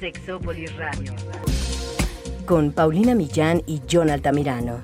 Sexópolis Radio. Con Paulina Millán y John Altamirano.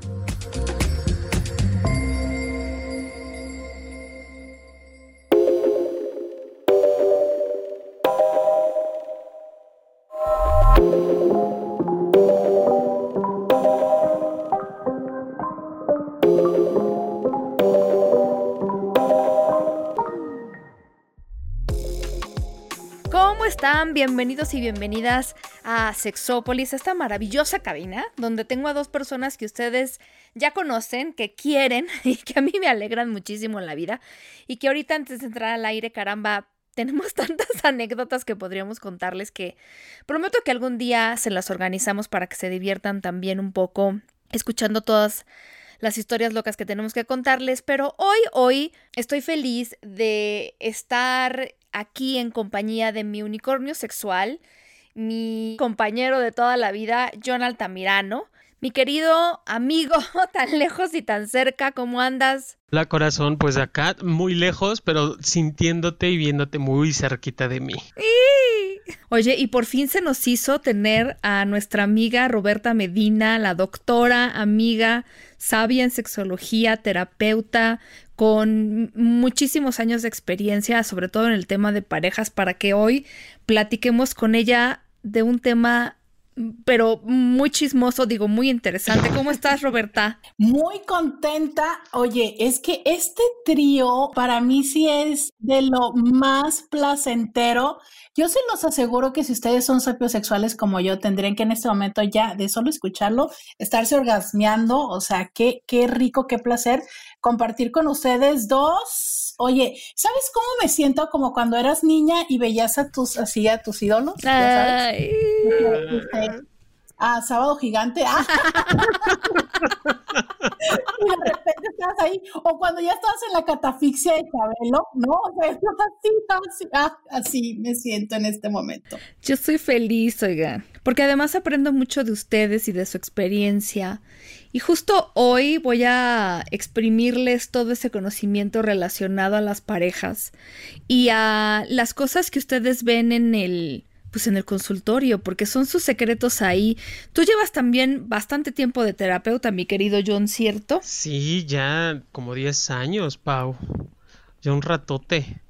Bienvenidos y bienvenidas a Sexópolis, esta maravillosa cabina donde tengo a dos personas que ustedes ya conocen, que quieren y que a mí me alegran muchísimo en la vida. Y que ahorita antes de entrar al aire, caramba, tenemos tantas anécdotas que podríamos contarles que prometo que algún día se las organizamos para que se diviertan también un poco escuchando todas las historias locas que tenemos que contarles, pero hoy, hoy estoy feliz de estar aquí en compañía de mi unicornio sexual, mi compañero de toda la vida, John Altamirano. Mi querido amigo, tan lejos y tan cerca, ¿cómo andas? La corazón, pues acá, muy lejos, pero sintiéndote y viéndote muy cerquita de mí. Oye, y por fin se nos hizo tener a nuestra amiga Roberta Medina, la doctora, amiga, sabia en sexología, terapeuta, con muchísimos años de experiencia, sobre todo en el tema de parejas, para que hoy platiquemos con ella de un tema pero muy chismoso, digo, muy interesante. ¿Cómo estás, Roberta? Muy contenta. Oye, es que este trío para mí sí es de lo más placentero. Yo se los aseguro que si ustedes son sapiosexuales como yo, tendrían que en este momento ya de solo escucharlo, estarse orgasmeando. O sea, qué, qué rico, qué placer compartir con ustedes dos. Oye, ¿sabes cómo me siento como cuando eras niña y veías a tus, así a tus ídolos? Ay. Ah, Sábado Gigante. Ah. y de repente estás ahí. O cuando ya estabas en la catafixia de Chabelo, ¿no? O sea, así, así, ah, así me siento en este momento. Yo estoy feliz, oigan. Porque además aprendo mucho de ustedes y de su experiencia. Y justo hoy voy a exprimirles todo ese conocimiento relacionado a las parejas y a las cosas que ustedes ven en el pues en el consultorio, porque son sus secretos ahí. Tú llevas también bastante tiempo de terapeuta, mi querido John, ¿cierto? Sí, ya como 10 años, Pau. Ya un ratote.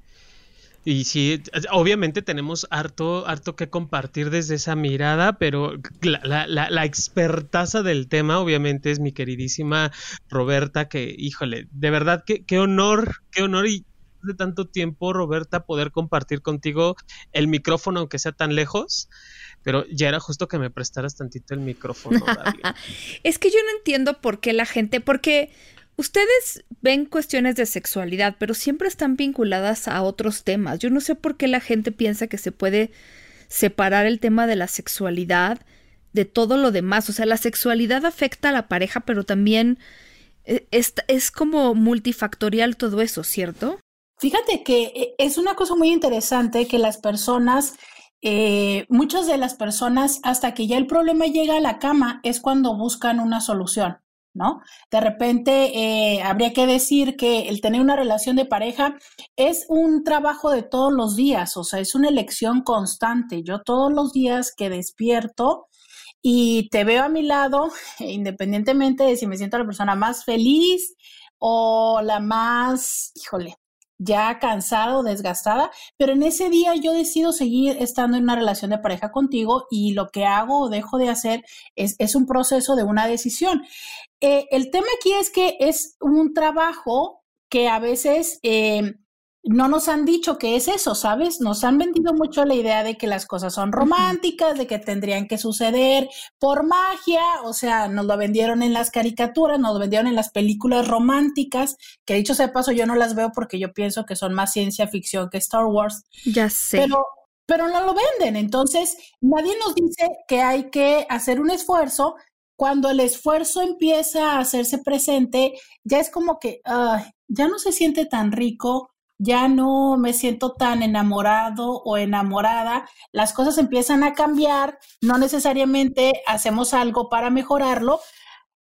Y sí, obviamente tenemos harto, harto que compartir desde esa mirada, pero la, la, expertaza del tema, obviamente, es mi queridísima Roberta, que, híjole, de verdad, qué, qué honor, qué honor y de tanto tiempo, Roberta, poder compartir contigo el micrófono, aunque sea tan lejos. Pero ya era justo que me prestaras tantito el micrófono. es que yo no entiendo por qué la gente, porque Ustedes ven cuestiones de sexualidad, pero siempre están vinculadas a otros temas. Yo no sé por qué la gente piensa que se puede separar el tema de la sexualidad de todo lo demás. O sea, la sexualidad afecta a la pareja, pero también eh, es, es como multifactorial todo eso, ¿cierto? Fíjate que eh, es una cosa muy interesante que las personas, eh, muchas de las personas, hasta que ya el problema llega a la cama, es cuando buscan una solución. ¿No? De repente eh, habría que decir que el tener una relación de pareja es un trabajo de todos los días, o sea, es una elección constante. Yo todos los días que despierto y te veo a mi lado, independientemente de si me siento la persona más feliz o la más, híjole, ya cansada o desgastada, pero en ese día yo decido seguir estando en una relación de pareja contigo y lo que hago o dejo de hacer es, es un proceso de una decisión. Eh, el tema aquí es que es un trabajo que a veces eh, no nos han dicho que es eso, ¿sabes? Nos han vendido mucho la idea de que las cosas son románticas, de que tendrían que suceder por magia, o sea, nos lo vendieron en las caricaturas, nos lo vendieron en las películas románticas, que dicho sea paso, yo no las veo porque yo pienso que son más ciencia ficción que Star Wars. Ya sé. Pero, pero no lo venden, entonces nadie nos dice que hay que hacer un esfuerzo. Cuando el esfuerzo empieza a hacerse presente, ya es como que ya no se siente tan rico, ya no me siento tan enamorado o enamorada, las cosas empiezan a cambiar, no necesariamente hacemos algo para mejorarlo,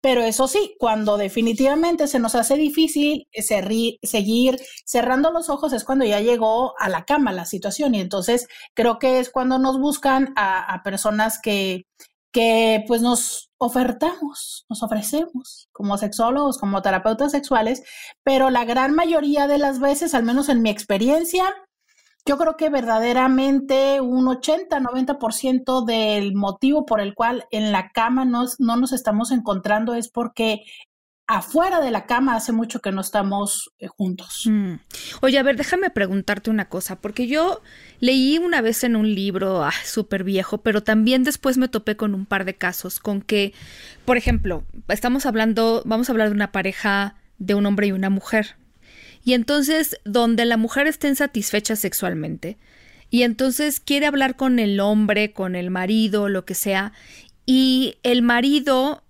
Pero eso sí, cuando definitivamente se nos hace difícil seguir cerrando los ojos es cuando ya llegó a la cama la situación y entonces creo que es cuando nos buscan a, personas que, que pues nos ofertamos, nos ofrecemos como sexólogos, como terapeutas sexuales, pero la gran mayoría de las veces, al menos en mi experiencia, yo creo que verdaderamente un 80-90% del motivo por el cual en la cama no nos estamos encontrando es porque afuera de la cama hace mucho que no estamos eh, juntos. Mm. Oye, a ver, déjame preguntarte una cosa, porque yo leí una vez en un libro ah, súper viejo, pero también después me topé con un par de casos, con que, por ejemplo, estamos hablando, vamos a hablar de una pareja de un hombre y una mujer, y entonces, donde la mujer esté insatisfecha sexualmente, y entonces quiere hablar con el hombre, con el marido, lo que sea, y el marido,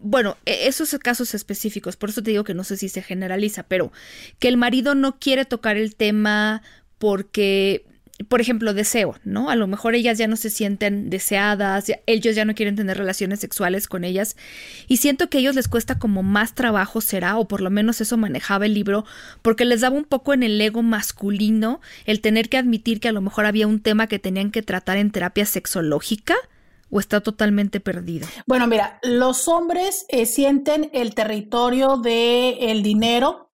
bueno, e-, esos casos específicos, por eso te digo que no sé si se generaliza, pero que el marido no quiere tocar el tema porque por ejemplo, deseo, ¿no? A lo mejor ellas ya no se sienten deseadas, ellos ya no quieren tener relaciones sexuales con ellas y siento que a ellos les cuesta como más trabajo será, o por lo menos eso manejaba el libro, porque les daba un poco en el ego masculino el tener que admitir que a lo mejor había un tema que tenían que tratar en terapia sexológica o está totalmente perdido? Bueno, mira, los hombres eh, sienten el territorio del el dinero,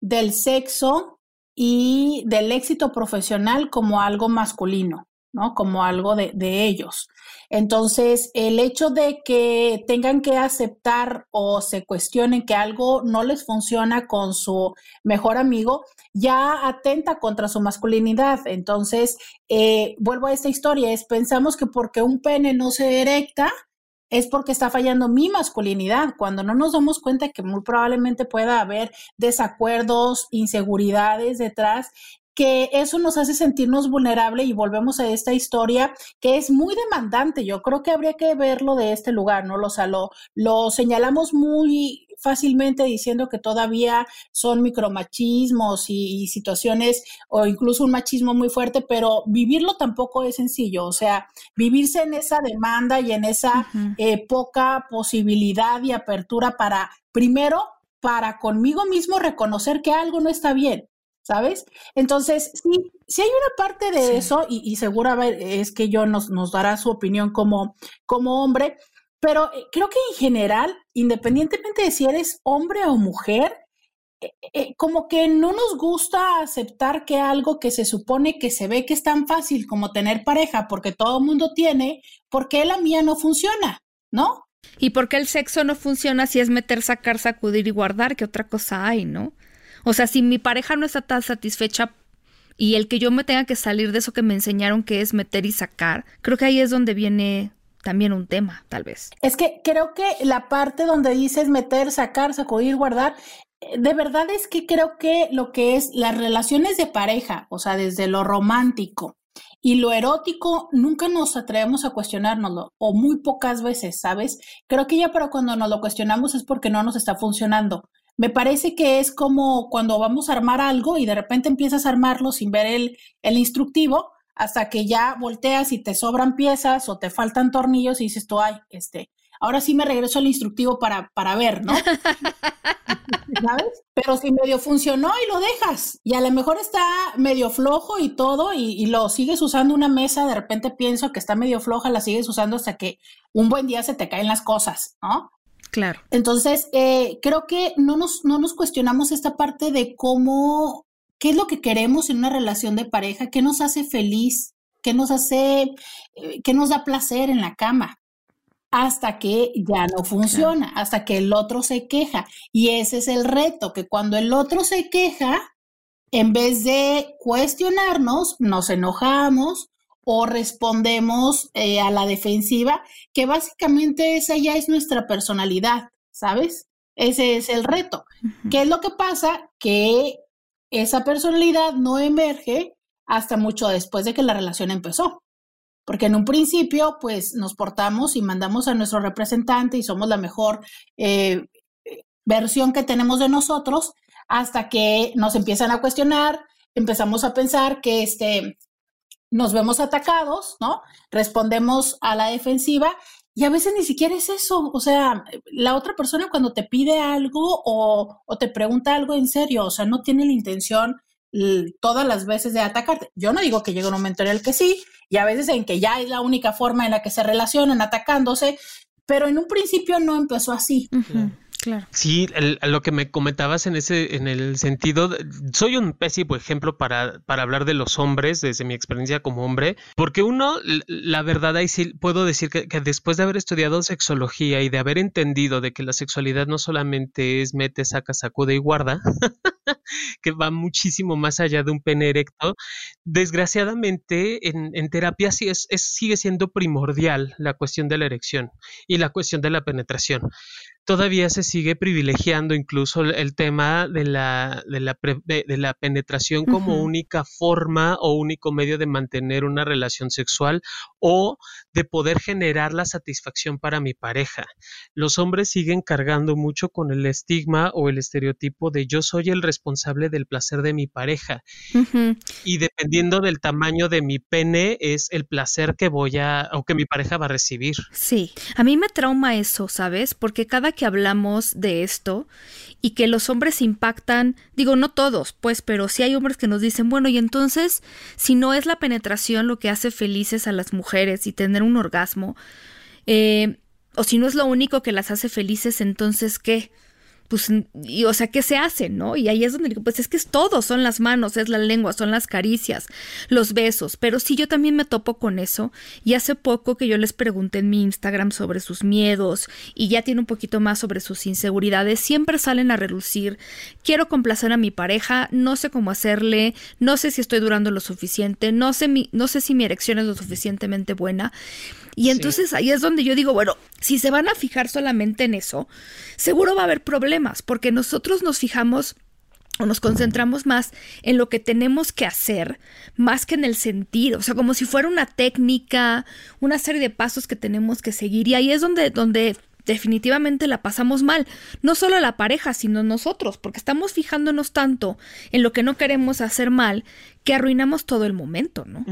del sexo, y del éxito profesional como algo masculino, ¿no? Como algo de, ellos. Entonces, el hecho de que tengan que aceptar o se cuestionen que algo no les funciona con su mejor amigo, ya atenta contra su masculinidad. Entonces, eh, vuelvo a esta historia, es pensamos que porque un pene no se erecta, es porque está fallando mi masculinidad, cuando no nos damos cuenta que muy probablemente pueda haber desacuerdos, inseguridades detrás que eso nos hace sentirnos vulnerables y volvemos a esta historia que es muy demandante. Yo creo que habría que verlo de este lugar, ¿no? Lo, o lo señalamos muy fácilmente diciendo que todavía son micromachismos y, situaciones o incluso un machismo muy fuerte, pero vivirlo tampoco es sencillo. O sea, vivirse en esa demanda y en esa eh, poca posibilidad y apertura para, primero, para conmigo mismo reconocer que algo no está bien. ¿Sabes? Entonces, sí, sí hay una parte de eso, y, y seguro es que yo nos, nos dará su opinión como, como hombre, pero eh, creo que en general, independientemente de si eres hombre o mujer, eh, eh, como que no nos gusta aceptar que algo que se supone que se ve que es tan fácil como tener pareja, porque todo el mundo tiene, porque la mía no funciona, ¿no? ¿Y por qué el sexo no funciona si es meter, sacar, sacudir y guardar? ¿Qué otra cosa hay, no? O sea, si mi pareja no está tan satisfecha y el que yo me tenga que salir de eso que me enseñaron que es meter y sacar, creo que ahí es donde viene también un tema, tal vez. Es que creo que la parte donde dices meter, sacar, sacudir, guardar, de verdad es que creo que lo que es las relaciones de pareja, o sea, desde lo romántico y lo erótico, nunca nos atrevemos a cuestionárnoslo, o muy pocas veces, ¿sabes? Creo que ya para cuando nos lo cuestionamos es porque no nos está funcionando. Me parece que es como cuando vamos a armar algo y de repente empiezas a armarlo sin ver el, el instructivo, hasta que ya volteas y te sobran piezas o te faltan tornillos y dices tú, ay, este, ahora sí me regreso al instructivo para, para ver, ¿no? ¿Sabes? Pero si medio funcionó y lo dejas, y a lo mejor está medio flojo y todo, y, lo sigues usando una mesa, de repente pienso que está medio floja, la sigues usando hasta que un buen día se te caen las cosas, ¿no? Claro. Entonces, eh, creo que no nos, no nos cuestionamos esta parte de cómo qué es lo que queremos en una relación de pareja, qué nos hace feliz, qué nos hace, eh, qué nos da placer en la cama, hasta que ya no funciona, hasta que el otro se queja. Y ese es el reto, que cuando el otro se queja, en vez de cuestionarnos, nos enojamos o respondemos eh, a la defensiva, que básicamente esa ya es nuestra personalidad, ¿sabes? Ese es el reto. ¿Qué es lo que pasa? Que esa personalidad no emerge hasta mucho después de que la relación empezó. Porque en un principio, pues nos portamos y mandamos a nuestro representante y somos la mejor eh, versión que tenemos de nosotros hasta que nos empiezan a cuestionar, empezamos a pensar que este, nos vemos atacados, ¿no? Respondemos a la defensiva Y a veces ni siquiera es eso. O sea, la otra persona cuando te pide algo o, o te pregunta algo en serio, o sea, no tiene la intención todas las veces de atacarte. Yo no digo que llegue un momento en el que sí, y a veces en que ya es la única forma en la que se relacionan atacándose, pero en un principio no empezó así. Claro. Sí, lo que me comentabas en ese, en el sentido, soy un pésimo ejemplo para, para hablar de los hombres, desde mi experiencia como hombre, porque uno, la verdad, ahí sí puedo decir que, después de haber estudiado sexología y de haber entendido de que la sexualidad no solamente es mete, saca, sacude y guarda, que va muchísimo más allá de un pene erecto, desgraciadamente en, en terapia sí es, es, sigue siendo primordial la cuestión de la erección y la cuestión de la penetración todavía se sigue privilegiando incluso el, tema de la, de la, de, la penetración como única forma o único medio de mantener una relación sexual o de poder generar la satisfacción para mi pareja. Los hombres siguen cargando mucho con el estigma o el estereotipo de yo soy el responsable del placer de mi pareja. Y dependiendo del tamaño de mi pene es el placer que voy a o que mi pareja va a recibir. Sí, a mí me trauma eso, ¿sabes? Porque cada que hablamos de esto y que los hombres impactan, digo, no todos, pues, pero sí hay hombres que nos dicen, bueno, y entonces, si no es la penetración lo que hace felices a las mujeres y tener un orgasmo, eh, o si no es lo único que las hace felices, entonces, ¿qué? Pues, y, o sea, ¿qué se hace, no? Y ahí es donde digo, pues es que es todo, son las manos, es la lengua, son las caricias, los besos, pero sí yo también me topo con eso. Y hace poco que yo les pregunté en mi Instagram sobre sus miedos y ya tiene un poquito más sobre sus inseguridades, siempre salen a relucir, quiero complacer a mi pareja, no sé cómo hacerle, no sé si estoy durando lo suficiente, no sé, mi, no sé si mi erección es lo suficientemente buena. Y entonces ahí es donde yo digo, bueno, si se van a fijar solamente en eso, seguro va a haber problemas, porque nosotros nos fijamos o nos concentramos más en lo que tenemos que hacer, más que en el sentir, o sea, como si fuera una técnica, una serie de pasos que tenemos que seguir. Y ahí es donde, donde definitivamente la pasamos mal, no solo la pareja, sino nosotros, porque estamos fijándonos tanto en lo que no queremos hacer mal que arruinamos todo el momento, ¿no?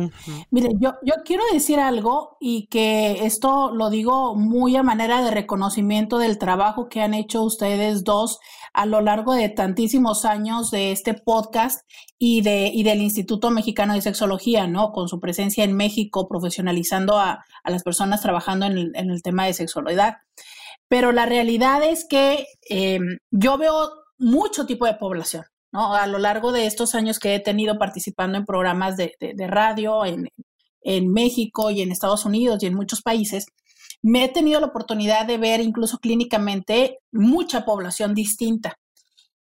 Mire, yo, yo quiero decir algo y que esto lo digo muy a manera de reconocimiento del trabajo que han hecho ustedes dos a lo largo de tantísimos años de este podcast y, de, y del Instituto Mexicano de Sexología, ¿no? Con su presencia en México, profesionalizando a, las personas trabajando en el, en el tema de sexualidad. Pero la realidad es que em, yo veo mucho tipo de población, ¿no? A lo largo de estos años que he tenido participando en programas de, radio en, en, México y en Estados Unidos y en muchos países, me he tenido la oportunidad de ver incluso clínicamente mucha población distinta.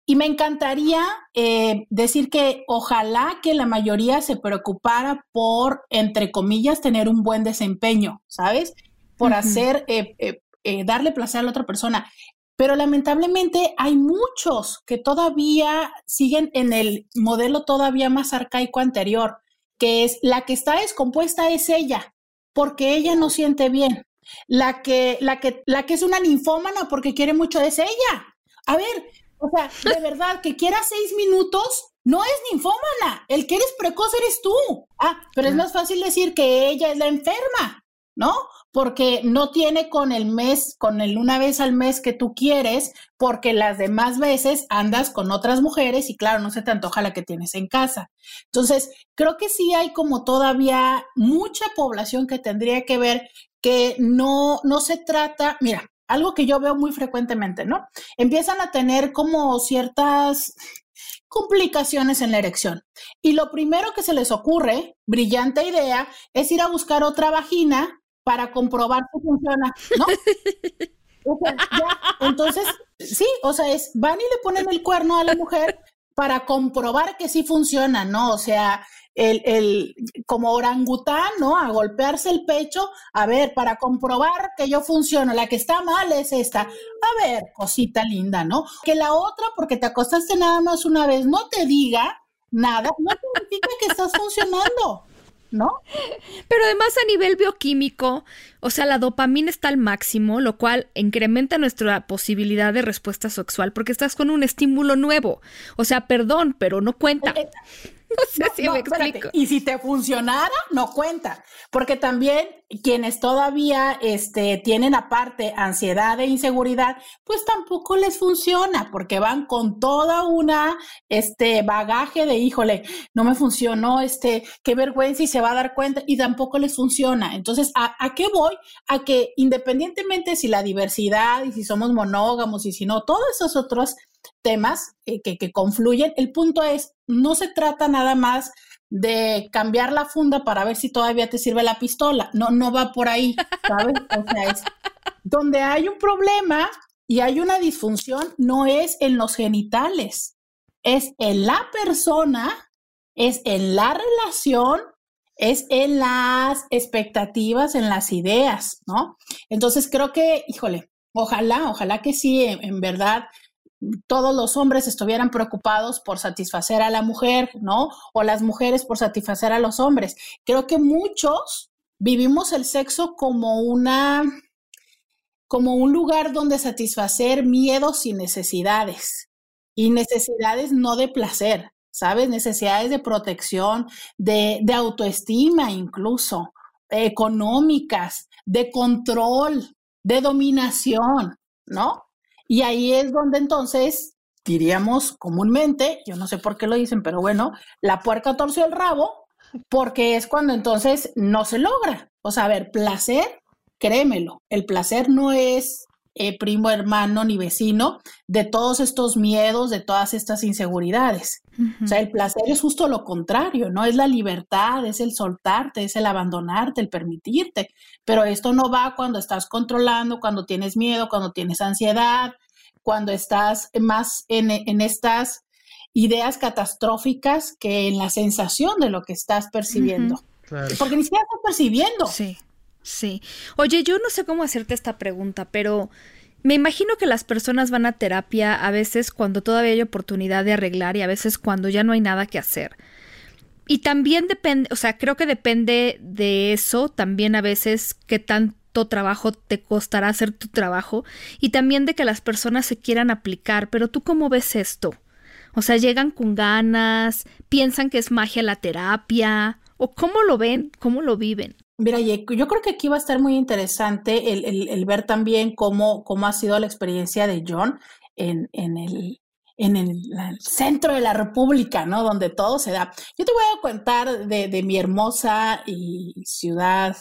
Y me encantaría eh, decir que ojalá que la mayoría se preocupara por, entre comillas, tener un buen desempeño, ¿sabes? Por hacer eh, eh, eh, darle placer a la otra persona. Pero lamentablemente hay muchos que todavía siguen en el modelo todavía más arcaico anterior, que es la que está descompuesta es ella, porque ella no siente bien. La que, la que, la que es una ninfómana porque quiere mucho es ella. A ver, o sea, de verdad, que quiera seis minutos no es ninfómana. El que eres precoz eres tú. Ah, pero es más fácil decir que ella es la enferma, ¿no? porque no tiene con el mes, con el una vez al mes que tú quieres, porque las demás veces andas con otras mujeres y claro, no se te antoja la que tienes en casa. Entonces, creo que sí hay como todavía mucha población que tendría que ver que no, no se trata, mira, algo que yo veo muy frecuentemente, ¿no? Empiezan a tener como ciertas complicaciones en la erección. Y lo primero que se les ocurre, brillante idea, es ir a buscar otra vagina para comprobar si funciona, ¿no? entonces, sí, o sea, es, van y le ponen el cuerno a la mujer para comprobar que sí funciona, ¿no? O sea, el, el, como orangután, ¿no? A golpearse el pecho, a ver, para comprobar que yo funciono, la que está mal es esta. A ver, cosita linda, ¿no? Que la otra, porque te acostaste nada más una vez, no te diga nada, no significa que estás funcionando. ¿no? Pero además a nivel bioquímico, o sea, la dopamina está al máximo, lo cual incrementa nuestra posibilidad de respuesta sexual porque estás con un estímulo nuevo. O sea, perdón, pero no cuenta. No sé si me explico. Y si te funcionara, no cuenta, porque también quienes todavía este, tienen aparte ansiedad e inseguridad, pues tampoco les funciona, porque van con toda una este bagaje de híjole, no me funcionó, este, qué vergüenza y se va a dar cuenta, y tampoco les funciona. Entonces, ¿a, a qué voy? A que independientemente si la diversidad y si somos monógamos y si no, todos esos otros temas que, que, confluyen. El punto es, no se trata nada más de cambiar la funda para ver si todavía te sirve la pistola. No, no va por ahí, ¿sabes? O sea, es donde hay un problema y hay una disfunción, no es en los genitales, es en la persona, es en la relación, es en las expectativas, en las ideas, ¿no? Entonces creo que, híjole, ojalá, ojalá que sí, en verdad todos los hombres estuvieran preocupados por satisfacer a la mujer, ¿no? O las mujeres por satisfacer a los hombres. Creo que muchos vivimos el sexo como una como un lugar donde satisfacer miedos y necesidades y necesidades no de placer, ¿sabes? Necesidades de protección, de, de autoestima incluso, económicas, de control, de dominación, ¿no? Y ahí es donde entonces diríamos comúnmente, yo no sé por qué lo dicen, pero bueno, la puerca torció el rabo, porque es cuando entonces no se logra. O sea, a ver, placer, créemelo, el placer no es eh, primo, hermano ni vecino de todos estos miedos, de todas estas inseguridades. O sea, el placer es justo lo contrario, ¿no? Es la libertad, es el soltarte, es el abandonarte, el permitirte. Pero esto no va cuando estás controlando, cuando tienes miedo, cuando tienes ansiedad, cuando estás más en, en estas ideas catastróficas que en la sensación de lo que estás percibiendo. Porque ni siquiera estás percibiendo. Sí, sí. Oye, yo no sé cómo hacerte esta pregunta, pero me imagino que las personas van a terapia a veces cuando todavía hay oportunidad de arreglar y a veces cuando ya no hay nada que hacer. Y también depende, o sea, creo que depende de eso, también a veces qué tanto trabajo te costará hacer tu trabajo y también de que las personas se quieran aplicar, pero tú cómo ves esto? O sea, llegan con ganas, piensan que es magia la terapia, o cómo lo ven, cómo lo viven. Mira, yo creo que aquí va a estar muy interesante el, ver también cómo, cómo ha sido la experiencia de John en, el, en el, centro de la República, ¿no? Donde todo se da. Yo te voy a contar de, mi hermosa ciudad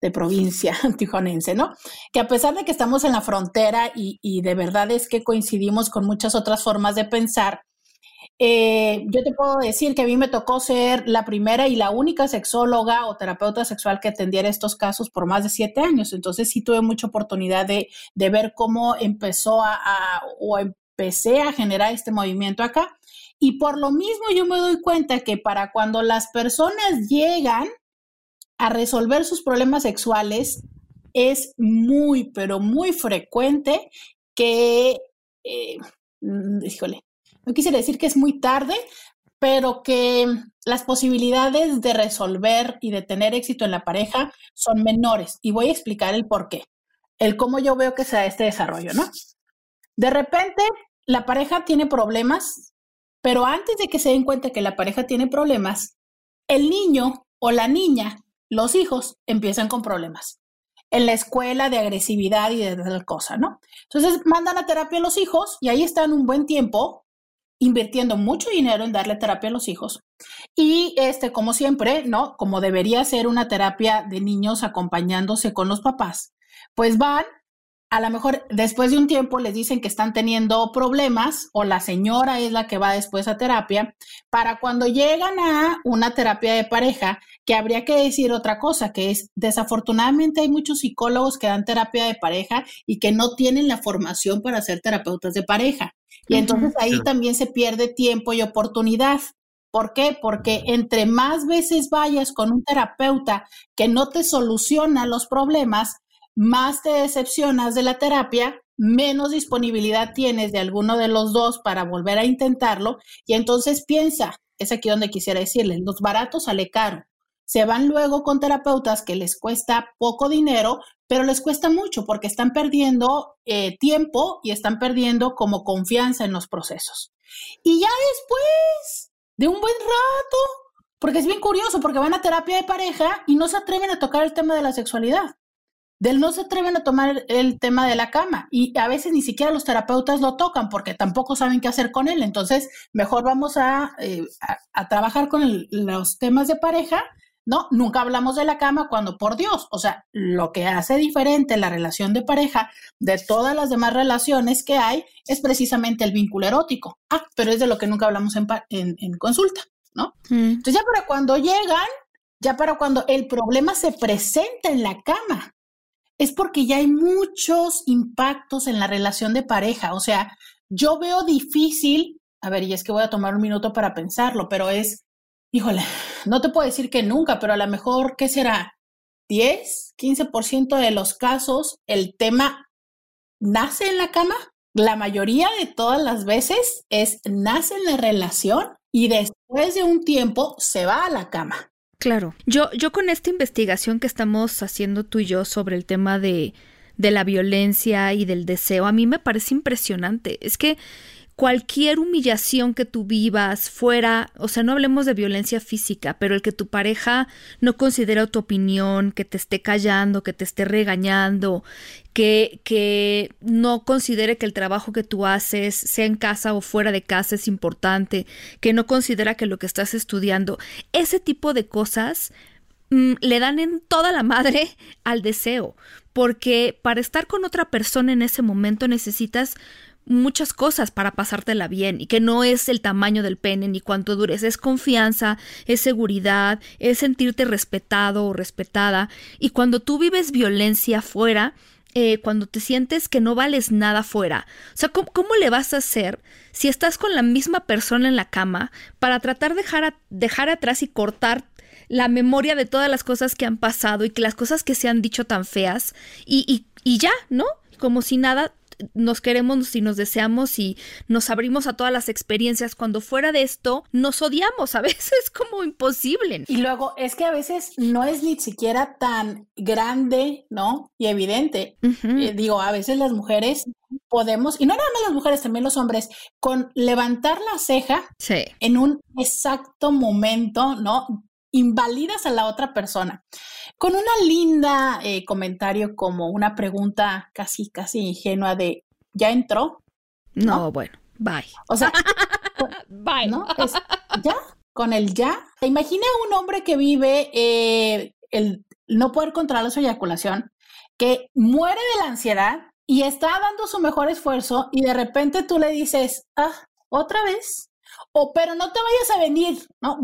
de provincia tijonense, ¿no? Que a pesar de que estamos en la frontera y, y de verdad es que coincidimos con muchas otras formas de pensar, eh, yo te puedo decir que a mí me tocó ser la primera y la única sexóloga o terapeuta sexual que atendiera estos casos por más de siete años. Entonces sí tuve mucha oportunidad de, ver cómo empezó a, o empecé a generar este movimiento acá. Y por lo mismo yo me doy cuenta que para cuando las personas llegan a resolver sus problemas sexuales, es muy, pero muy frecuente que, eh, mm, híjole, no quisiera decir que es muy tarde, pero que las posibilidades de resolver y de tener éxito en la pareja son menores. Y voy a explicar el por qué, el cómo yo veo que sea este desarrollo, ¿no? De repente, la pareja tiene problemas, pero antes de que se den cuenta que la pareja tiene problemas, el niño o la niña, los hijos, empiezan con problemas. En la escuela de agresividad y de tal cosa, ¿no? Entonces mandan a terapia a los hijos y ahí están un buen tiempo invirtiendo mucho dinero en darle terapia a los hijos. Y este, como siempre, ¿no? Como debería ser una terapia de niños acompañándose con los papás, pues van, a lo mejor después de un tiempo les dicen que están teniendo problemas o la señora es la que va después a terapia, para cuando llegan a una terapia de pareja, que habría que decir otra cosa, que es, desafortunadamente hay muchos psicólogos que dan terapia de pareja y que no tienen la formación para ser terapeutas de pareja. Y entonces ahí también se pierde tiempo y oportunidad. ¿Por qué? Porque entre más veces vayas con un terapeuta que no te soluciona los problemas, más te decepcionas de la terapia, menos disponibilidad tienes de alguno de los dos para volver a intentarlo. Y entonces piensa, es aquí donde quisiera decirles, los baratos sale caro. Se van luego con terapeutas que les cuesta poco dinero, pero les cuesta mucho porque están perdiendo eh, tiempo y están perdiendo como confianza en los procesos. Y ya después de un buen rato, porque es bien curioso, porque van a terapia de pareja y no se atreven a tocar el tema de la sexualidad. Del no se atreven a tomar el tema de la cama y a veces ni siquiera los terapeutas lo tocan porque tampoco saben qué hacer con él. Entonces, mejor vamos a, eh, a, trabajar con los temas de pareja ¿no? Nunca hablamos de la cama cuando, por Dios, o sea, lo que hace diferente la relación de pareja de todas las demás relaciones que hay es precisamente el vínculo erótico. Ah, pero es de lo que nunca hablamos en, en, consulta, ¿no? Mm. Entonces ya para cuando llegan, ya para cuando el problema se presenta en la cama, es porque ya hay muchos impactos en la relación de pareja. O sea, yo veo difícil, a ver, y es que voy a tomar un minuto para pensarlo, pero es híjole, no te puedo decir que nunca, pero a lo mejor, ¿qué será? 10, 15% de los casos el tema nace en la cama. La mayoría de todas las veces es nace en la relación y después de un tiempo se va a la cama. Claro, yo, yo con esta investigación que estamos haciendo tú y yo sobre el tema de, de la violencia y del deseo, a mí me parece impresionante. Es que cualquier humillación que tú vivas fuera, o sea, no hablemos de violencia física, pero el que tu pareja no considera tu opinión, que te esté callando, que te esté regañando, que, que no considere que el trabajo que tú haces, sea en casa o fuera de casa, es importante, que no considera que lo que estás estudiando, ese tipo de cosas mm, le dan en toda la madre al deseo, porque para estar con otra persona en ese momento necesitas muchas cosas para pasártela bien y que no es el tamaño del pene ni cuánto dures, es confianza, es seguridad, es sentirte respetado o respetada y cuando tú vives violencia fuera, eh, cuando te sientes que no vales nada fuera. O sea, ¿cómo, ¿cómo, le vas a hacer si estás con la misma persona en la cama para tratar de dejar, dejar atrás y cortar la memoria de todas las cosas que han pasado y que las cosas que se han dicho tan feas y, y, y ya, ¿no? Como si nada nos queremos y nos deseamos y nos abrimos a todas las experiencias cuando fuera de esto nos odiamos, a veces es como imposible. Y luego es que a veces no es ni siquiera tan grande, ¿no? Y evidente. Eh, digo, a veces las mujeres podemos, y no nada más las mujeres, también los hombres, con levantar la ceja en un exacto momento, ¿no? Invalidas a la otra persona. Con una linda eh, comentario como una pregunta casi, casi ingenua de, ¿ya entró? No, bueno, bye. O sea, bye. ¿no? ya, con el ya. Imagina un hombre que vive eh, el no poder controlar su eyaculación, que muere de la ansiedad y está dando su mejor esfuerzo y de repente tú le dices, ah, otra vez, o pero no te vayas a venir, ¿no?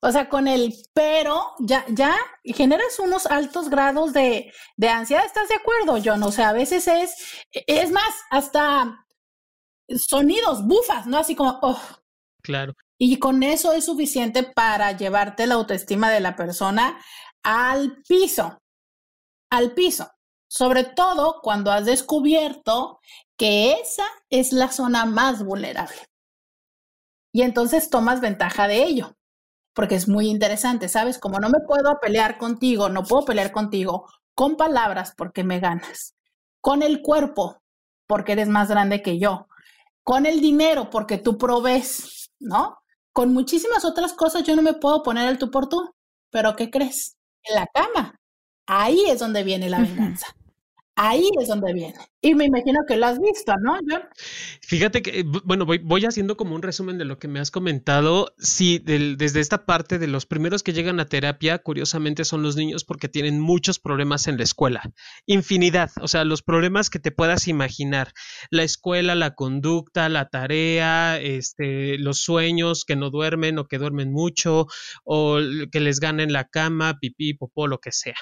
O sea, con el pero ya, ya generas unos altos grados de, de ansiedad, ¿estás de acuerdo, John? O sea, a veces es, es más, hasta sonidos, bufas, ¿no? Así como, oh. Claro. Y con eso es suficiente para llevarte la autoestima de la persona al piso, al piso. Sobre todo cuando has descubierto que esa es la zona más vulnerable. Y entonces tomas ventaja de ello, porque es muy interesante, ¿sabes? Como no me puedo pelear contigo, no puedo pelear contigo con palabras porque me ganas, con el cuerpo porque eres más grande que yo, con el dinero porque tú provees, ¿no? Con muchísimas otras cosas yo no me puedo poner el tú por tú, pero ¿qué crees? En la cama, ahí es donde viene la venganza. Ahí es donde viene. Y me imagino que lo has visto, ¿no? Fíjate que, bueno, voy, haciendo como un resumen de lo que me has comentado. Sí, desde esta parte de los primeros que llegan a terapia, curiosamente son los niños porque tienen muchos problemas en la escuela. Infinidad, o sea, los problemas que te puedas imaginar. La escuela, la conducta, la tarea, este, los sueños que no duermen o que duermen mucho, o que les ganen la cama, pipí, popó, lo que sea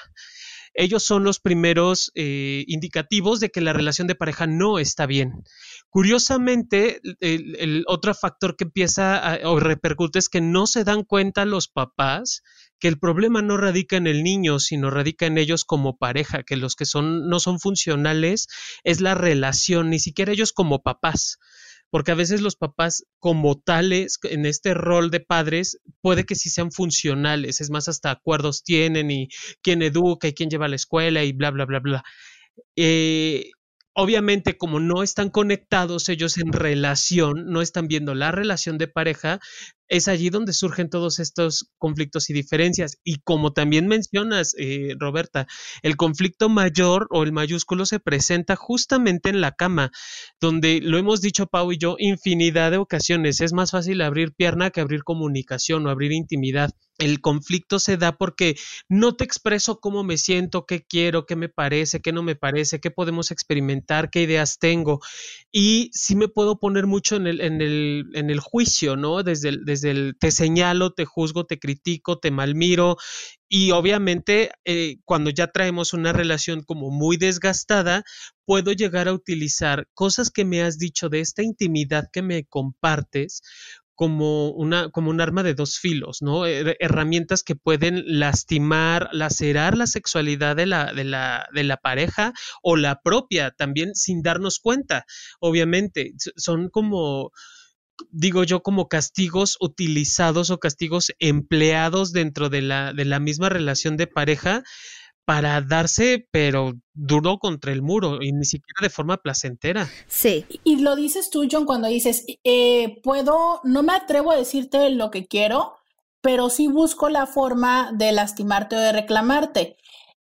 ellos son los primeros eh, indicativos de que la relación de pareja no está bien. Curiosamente, el, otro factor que empieza o repercute es que no se dan cuenta los papás que el problema no radica en el niño, sino radica en ellos como pareja, que los que son no son funcionales es la relación, ni siquiera ellos como papás porque a veces los papás como tales en este rol de padres puede que sí sean funcionales, es más, hasta acuerdos tienen y quién educa y quién lleva a la escuela y bla, bla, bla, bla. Eh, obviamente como no están conectados ellos en relación, no están viendo la relación de pareja, es allí donde surgen todos estos conflictos y diferencias. Y como también mencionas, eh, Roberta, el conflicto mayor o el mayúsculo se presenta justamente en la cama, donde lo hemos dicho Pau y yo infinidad de ocasiones. Es más fácil abrir pierna que abrir comunicación o abrir intimidad. El conflicto se da porque no te expreso cómo me siento, qué quiero, qué me parece, qué no me parece, qué podemos experimentar, qué ideas tengo. Y sí me puedo poner mucho en el, en el, en el juicio, ¿no? Desde el, desde el te señalo, te juzgo, te critico, te malmiro. Y obviamente eh, cuando ya traemos una relación como muy desgastada, puedo llegar a utilizar cosas que me has dicho de esta intimidad que me compartes como una como un arma de dos filos, ¿no? Herramientas que pueden lastimar, lacerar la sexualidad de la, de la, de la pareja o la propia también sin darnos cuenta. Obviamente, son como digo yo, como castigos utilizados o castigos empleados dentro de la, de la misma relación de pareja para darse, pero duro contra el muro y ni siquiera de forma placentera. Sí. Y lo dices tú, John, cuando dices, eh, puedo, no me atrevo a decirte lo que quiero, pero sí busco la forma de lastimarte o de reclamarte.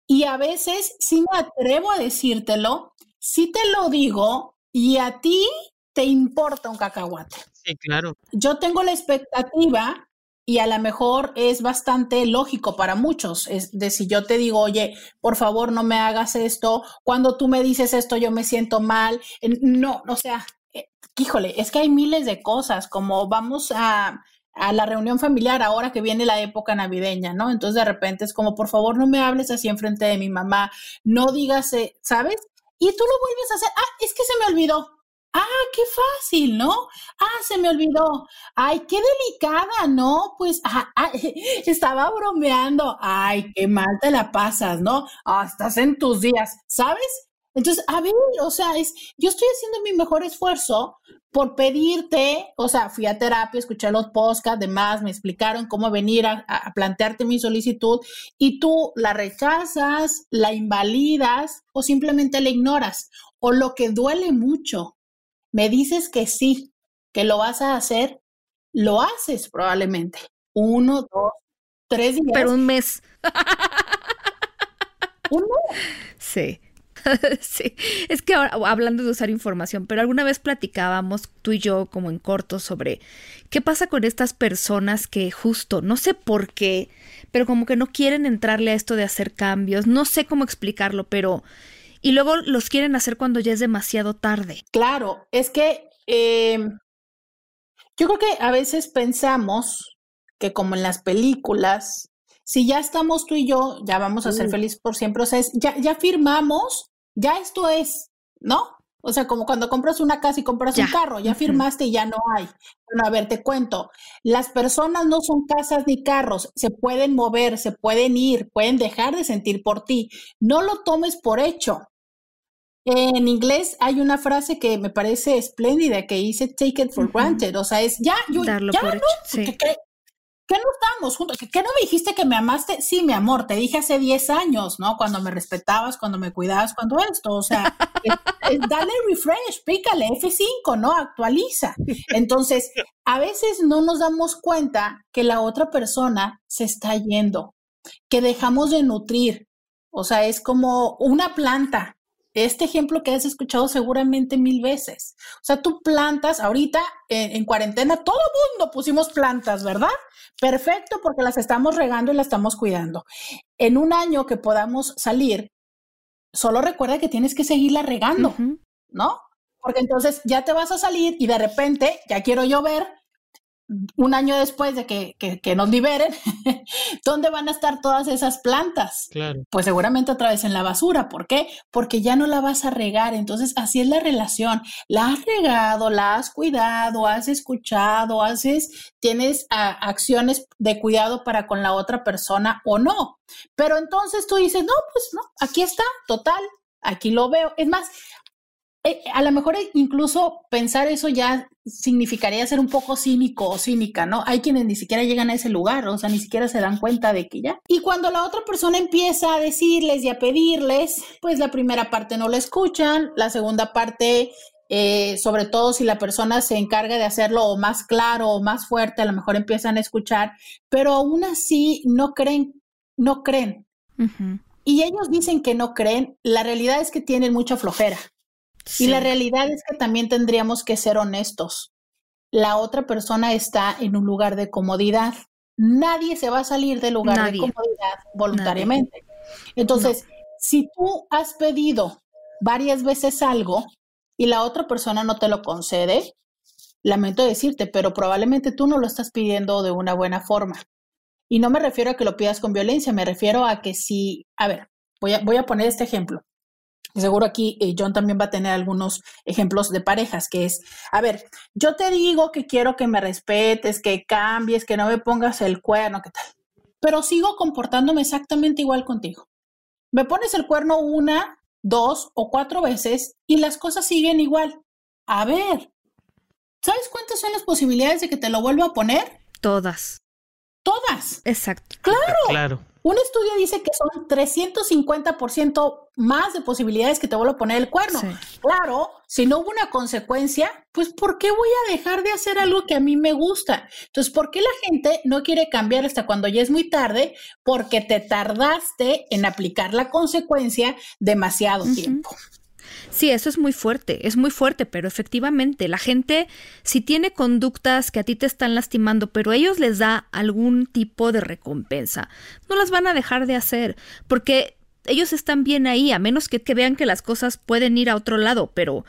Y a veces sí me atrevo a decírtelo, sí te lo digo y a ti te importa un cacahuate. Sí, claro. Yo tengo la expectativa y a lo mejor es bastante lógico para muchos, es de si yo te digo, oye, por favor no me hagas esto, cuando tú me dices esto yo me siento mal, no, o sea, eh, híjole, es que hay miles de cosas, como vamos a, a la reunión familiar ahora que viene la época navideña, ¿no? Entonces de repente es como, por favor no me hables así enfrente de mi mamá, no digas, eh, ¿sabes? Y tú lo vuelves a hacer, ah, es que se me olvidó, Ah, qué fácil, ¿no? Ah, se me olvidó. Ay, qué delicada, ¿no? Pues ah, ah, estaba bromeando. Ay, qué mal te la pasas, ¿no? Ah, estás en tus días, ¿sabes? Entonces, a ver, o sea, es, yo estoy haciendo mi mejor esfuerzo por pedirte, o sea, fui a terapia, escuché los podcasts, demás, me explicaron cómo venir a, a plantearte mi solicitud y tú la rechazas, la invalidas o simplemente la ignoras. O lo que duele mucho, me dices que sí, que lo vas a hacer, lo haces probablemente. Uno, dos, tres días. Pero un mes. Uno. Sí. sí, es que ahora, hablando de usar información, pero alguna vez platicábamos tú y yo como en corto sobre qué pasa con estas personas que justo, no sé por qué, pero como que no quieren entrarle a esto de hacer cambios, no sé cómo explicarlo, pero y luego los quieren hacer cuando ya es demasiado tarde. Claro, es que em, yo creo que a veces pensamos que como en las películas, si ya estamos tú y yo, ya vamos a ser felices por siempre, o sea, ya, ya firmamos, ya esto es, ¿no? O sea, como cuando compras una casa y compras un carro, ya firmaste y ya no hay. Bueno, a ver, te cuento, las personas no son casas ni carros, se pueden mover, se pueden ir, pueden dejar de sentir por ti. No lo tomes por hecho. En inglés hay una frase que me parece espléndida que dice take it for granted, o sea, es ya, yo, ya no, ¿qué, no estamos juntos? ¿Qué, no me dijiste que me amaste? Sí, mi amor, te dije hace 10 años, ¿no? Cuando me respetabas, cuando me cuidabas, cuando esto, o sea, dale refresh, pícale F5, ¿no? Actualiza. Entonces, a veces no nos damos cuenta que la otra persona se está yendo, que dejamos de nutrir, o sea, es como una planta, este ejemplo que has escuchado seguramente mil veces. O sea, tú plantas, ahorita en, cuarentena, todo el mundo pusimos plantas, ¿verdad? Perfecto, porque las estamos regando y las estamos cuidando. En un año que podamos salir, solo recuerda que tienes que seguirla regando, ¿no? Porque entonces ya te vas a salir y de repente ya quiero llover un año después de que, que, nos liberen, ¿dónde van a estar todas esas plantas? Claro. Pues seguramente otra vez en la basura. ¿Por qué? Porque ya no la vas a regar. Entonces, así es la relación. La has regado, la has cuidado, has escuchado, haces, tienes acciones de cuidado para con la otra persona o no. Pero entonces tú dices, no, pues no, aquí está, total, aquí lo veo. Es más, eh, a lo mejor incluso pensar eso ya significaría ser un poco cínico o cínica, ¿no? Hay quienes ni siquiera llegan a ese lugar, o sea, ni siquiera se dan cuenta de que ya. Y cuando la otra persona empieza a decirles y a pedirles, pues la primera parte no la escuchan, la segunda parte eh, sobre todo si la persona se encarga de hacerlo o más claro o más fuerte, a lo mejor empiezan a escuchar, pero aún así no creen, no creen. Y ellos dicen que no creen, la realidad es que tienen mucha flojera. Y la realidad es que también tendríamos que ser honestos. La otra persona está en un lugar de comodidad. Nadie se va a salir del lugar de comodidad voluntariamente. Entonces, si tú has pedido varias veces algo y la otra persona no te lo concede, lamento decirte, pero probablemente tú no lo estás pidiendo de una buena forma. Y no me refiero a que lo pidas con violencia, me refiero a que si, a ver, voy a, voy a poner este ejemplo. Seguro aquí eh, John también va a tener algunos ejemplos de parejas, que es, a ver, yo te digo que quiero que me respetes, que cambies, que no me pongas el cuerno, ¿qué tal? Pero sigo comportándome exactamente igual contigo. Me pones el cuerno una, dos o cuatro veces y las cosas siguen igual. A ver, ¿sabes cuántas son las posibilidades de que te lo vuelva a poner? Todas. Todas. Exacto. Claro. Claro. Un estudio dice que son 350% más de posibilidades que te vuelva a poner el cuerno. Claro, si no hubo una consecuencia, pues ¿por qué voy a dejar de hacer algo que a mí me gusta? Entonces, ¿por qué la gente no quiere cambiar hasta cuando ya es muy tarde? Porque te tardaste en aplicar la consecuencia demasiado tiempo. Sí, eso es muy fuerte, es muy fuerte, pero efectivamente la gente, si tiene conductas que a ti te están lastimando, pero a ellos les da algún tipo de recompensa, no las van a dejar de hacer, porque ellos están bien ahí, a menos que, que vean que las cosas pueden ir a otro lado, pero...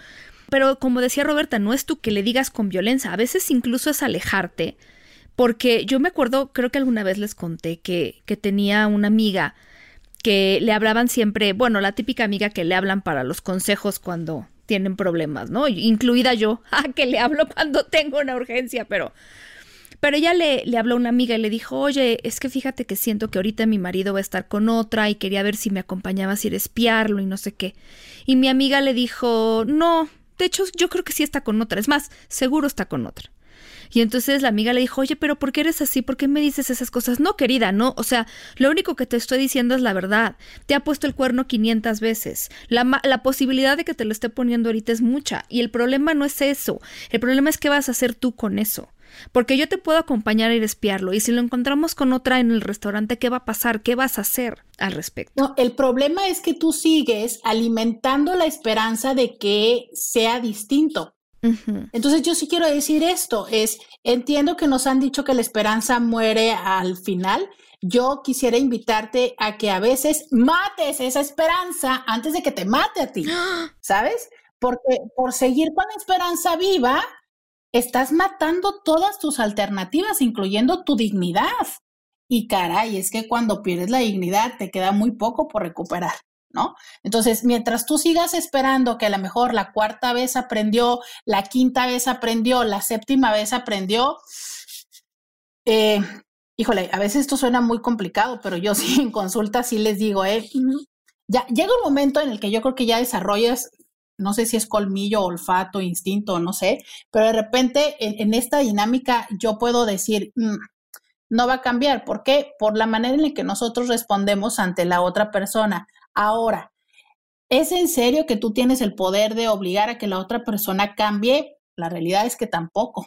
Pero como decía Roberta, no es tú que le digas con violencia, a veces incluso es alejarte, porque yo me acuerdo, creo que alguna vez les conté que, que tenía una amiga que le hablaban siempre, bueno, la típica amiga que le hablan para los consejos cuando tienen problemas, ¿no? Incluida yo, que le hablo cuando tengo una urgencia, pero... Pero ella le, le habló a una amiga y le dijo, oye, es que fíjate que siento que ahorita mi marido va a estar con otra y quería ver si me acompañabas a ir a espiarlo y no sé qué. Y mi amiga le dijo, no, de hecho yo creo que sí está con otra, es más, seguro está con otra. Y entonces la amiga le dijo, oye, pero ¿por qué eres así? ¿Por qué me dices esas cosas? No, querida, no. O sea, lo único que te estoy diciendo es la verdad. Te ha puesto el cuerno 500 veces. La, la posibilidad de que te lo esté poniendo ahorita es mucha. Y el problema no es eso. El problema es qué vas a hacer tú con eso. Porque yo te puedo acompañar a ir a espiarlo y si lo encontramos con otra en el restaurante, ¿qué va a pasar? ¿Qué vas a hacer al respecto? No, el problema es que tú sigues alimentando la esperanza de que sea distinto. Entonces yo sí quiero decir esto, es, entiendo que nos han dicho que la esperanza muere al final. Yo quisiera invitarte a que a veces mates esa esperanza antes de que te mate a ti, ¿sabes? Porque por seguir con la esperanza viva, estás matando todas tus alternativas, incluyendo tu dignidad. Y caray, es que cuando pierdes la dignidad te queda muy poco por recuperar. ¿No? Entonces, mientras tú sigas esperando que a lo mejor la cuarta vez aprendió, la quinta vez aprendió, la séptima vez aprendió, eh, híjole, a veces esto suena muy complicado, pero yo sí en consulta sí les digo, eh, ya llega un momento en el que yo creo que ya desarrollas, no sé si es colmillo, olfato, instinto, no sé, pero de repente en, esta dinámica yo puedo decir, mm, no va a cambiar. ¿Por qué? Por la manera en la que nosotros respondemos ante la otra persona. Ahora, ¿es en serio que tú tienes el poder de obligar a que la otra persona cambie? La realidad es que tampoco.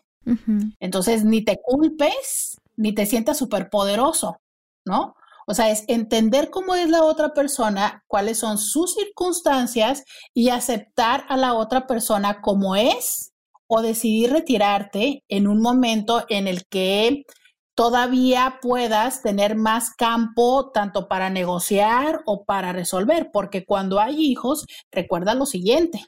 Entonces, ni te culpes, ni te sientas superpoderoso, ¿no? O sea, es entender cómo es la otra persona, cuáles son sus circunstancias y aceptar a la otra persona como es o decidir retirarte en un momento en el que todavía puedas tener más campo tanto para negociar o para resolver, porque cuando hay hijos, recuerda lo siguiente,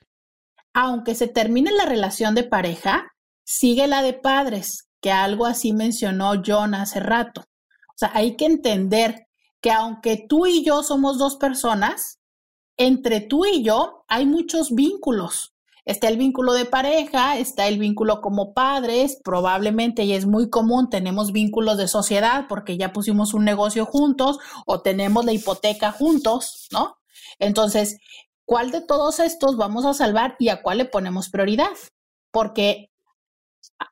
aunque se termine la relación de pareja, sigue la de padres, que algo así mencionó John hace rato. O sea, hay que entender que aunque tú y yo somos dos personas, entre tú y yo hay muchos vínculos. Está el vínculo de pareja, está el vínculo como padres, probablemente y es muy común, tenemos vínculos de sociedad porque ya pusimos un negocio juntos o tenemos la hipoteca juntos, ¿no? Entonces, ¿cuál de todos estos vamos a salvar y a cuál le ponemos prioridad? Porque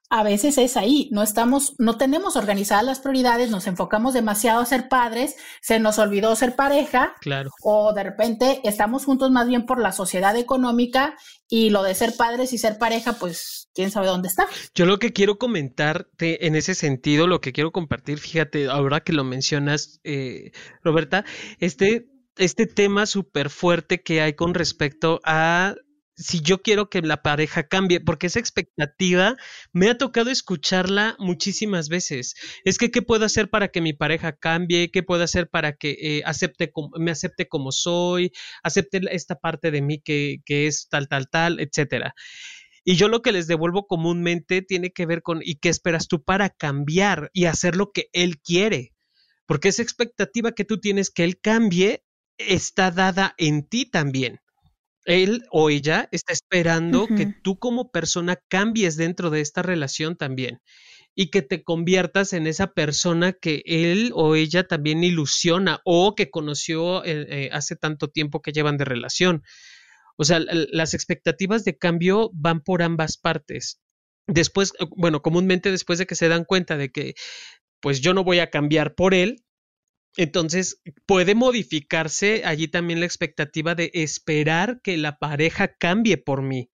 a veces es ahí, no estamos, no tenemos organizadas las prioridades, nos enfocamos demasiado a ser padres, se nos olvidó ser pareja, claro. o de repente estamos juntos más bien por la sociedad económica y lo de ser padres y ser pareja, pues quién sabe dónde está. Yo lo que quiero comentarte en ese sentido, lo que quiero compartir, fíjate, ahora que lo mencionas, eh, Roberta, este, este tema súper fuerte que hay con respecto a si yo quiero que la pareja cambie, porque esa expectativa me ha tocado escucharla muchísimas veces. Es que, ¿qué puedo hacer para que mi pareja cambie? ¿Qué puedo hacer para que eh, acepte, me acepte como soy? Acepte esta parte de mí que, que es tal, tal, tal, etcétera. Y yo lo que les devuelvo comúnmente tiene que ver con, ¿y qué esperas tú para cambiar y hacer lo que él quiere? Porque esa expectativa que tú tienes que él cambie está dada en ti también él o ella está esperando que tú como persona cambies dentro de esta relación también y que te conviertas en esa persona que él o ella también ilusiona o que conoció eh, eh, hace tanto tiempo que llevan de relación. O sea, las expectativas de cambio van por ambas partes. Después, bueno, comúnmente después de que se dan cuenta de que pues yo no voy a cambiar por él, entonces, puede modificarse allí también la expectativa de esperar que la pareja cambie por mí,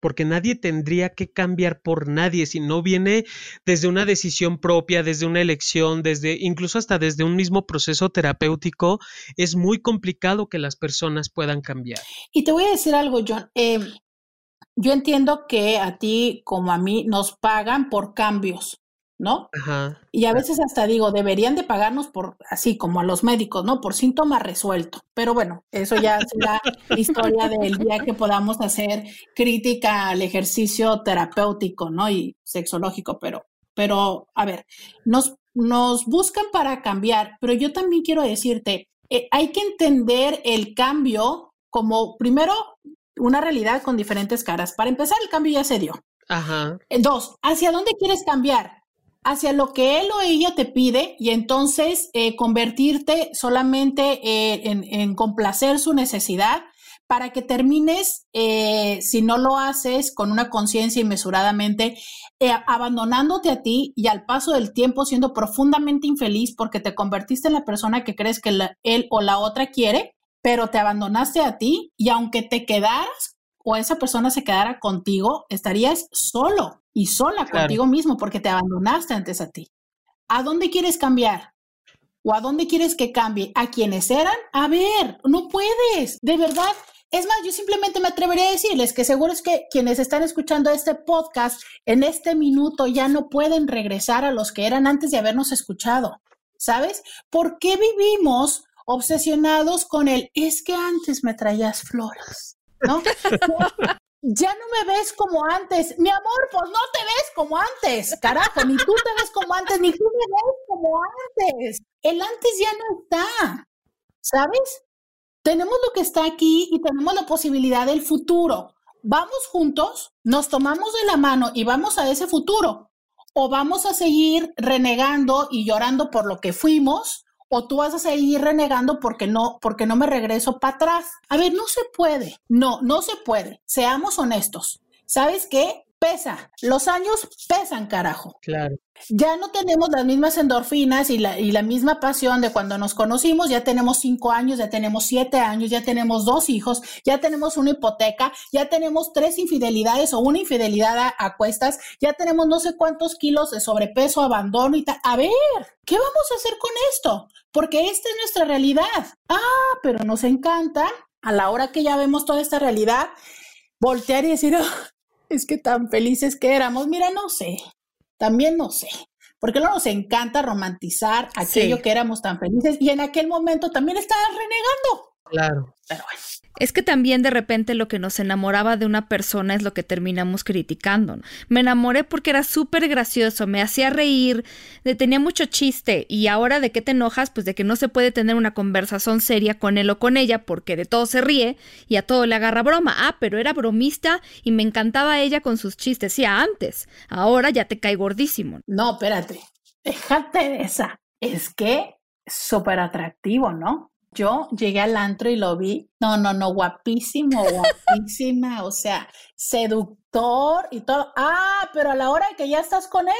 porque nadie tendría que cambiar por nadie si no viene desde una decisión propia, desde una elección, desde incluso hasta desde un mismo proceso terapéutico, es muy complicado que las personas puedan cambiar. Y te voy a decir algo, John. Em, yo entiendo que a ti como a mí nos pagan por cambios. ¿No? Ajá. Y a veces hasta digo, deberían de pagarnos por, así como a los médicos, ¿no? Por síntoma resuelto. Pero bueno, eso ya será historia del día que podamos hacer crítica al ejercicio terapéutico, ¿no? Y sexológico, pero, pero, a ver, nos, nos buscan para cambiar, pero yo también quiero decirte, eh, hay que entender el cambio como, primero, una realidad con diferentes caras. Para empezar, el cambio ya se dio. Ajá. Eh, dos, ¿hacia dónde quieres cambiar? Hacia lo que él o ella te pide y entonces eh, convertirte solamente eh, en, complacer su necesidad para que termines, eh, si no lo haces con una conciencia inmesuradamente, abandonándote a ti y al paso del tiempo siendo profundamente infeliz porque te convertiste en la persona que crees que él o la otra quiere, pero te abandonaste a ti y aunque te quedaras o esa persona se quedara contigo, estarías solo y sola contigo mismo porque te abandonaste antes a ti. ¿A dónde quieres cambiar? ¿O a dónde quieres que cambie? ¿A quienes eran? A ver, no puedes, de verdad. Es más, yo simplemente me atrevería a decirles que seguro es que quienes están escuchando este podcast en este minuto ya no pueden regresar a los que eran antes de habernos escuchado. ¿Sabes? ¿Por qué vivimos obsesionados con el es que antes me traías flores? ¿no? ya no me ves como antes. Mi amor, pues no te ves como antes, carajo, ni tú te ves como antes, ni tú me ves como antes. El antes ya no está, ¿sabes? Tenemos lo que está aquí y tenemos la posibilidad del futuro. Vamos juntos, nos tomamos de la mano y vamos a ese futuro. O vamos a seguir renegando y llorando por lo que fuimos o tú vas a seguir renegando porque no, porque no me regreso para atrás. A ver, no se puede. No, no se puede. Seamos honestos. ¿Sabes qué? Pesa. Los años pesan, carajo. Claro. Ya no tenemos las mismas endorfinas y la, y la misma pasión de cuando nos conocimos. Ya tenemos cinco años, ya tenemos siete años, ya tenemos dos hijos, ya tenemos una hipoteca, ya tenemos tres infidelidades o una infidelidad a, a cuestas, ya tenemos no sé cuántos kilos de sobrepeso, abandono y tal. A ver, ¿qué vamos a hacer con esto? Porque esta es nuestra realidad. Ah, pero nos encanta a la hora que ya vemos toda esta realidad, voltear y decir, oh, es que tan felices que éramos. Mira, no sé, también no sé, porque no nos encanta romantizar aquello que éramos tan felices y en aquel momento también estabas renegando. Claro. Pero bueno. Es que también de repente lo que nos enamoraba de una persona es lo que terminamos criticando. Me enamoré porque era súper gracioso, me hacía reír, tenía mucho chiste y ahora de qué te enojas, pues de que no se puede tener una conversación seria con él o con ella porque de todo se ríe y a todo le agarra broma. Ah, pero era bromista y me encantaba ella con sus chistes, sí, antes. Ahora ya te cae gordísimo. No, espérate, déjate de esa. Es que súper atractivo, ¿no? Yo llegué al antro y lo vi. No, no, no, guapísimo, guapísima. o sea, seductor y todo. Ah, pero a la hora de que ya estás con él,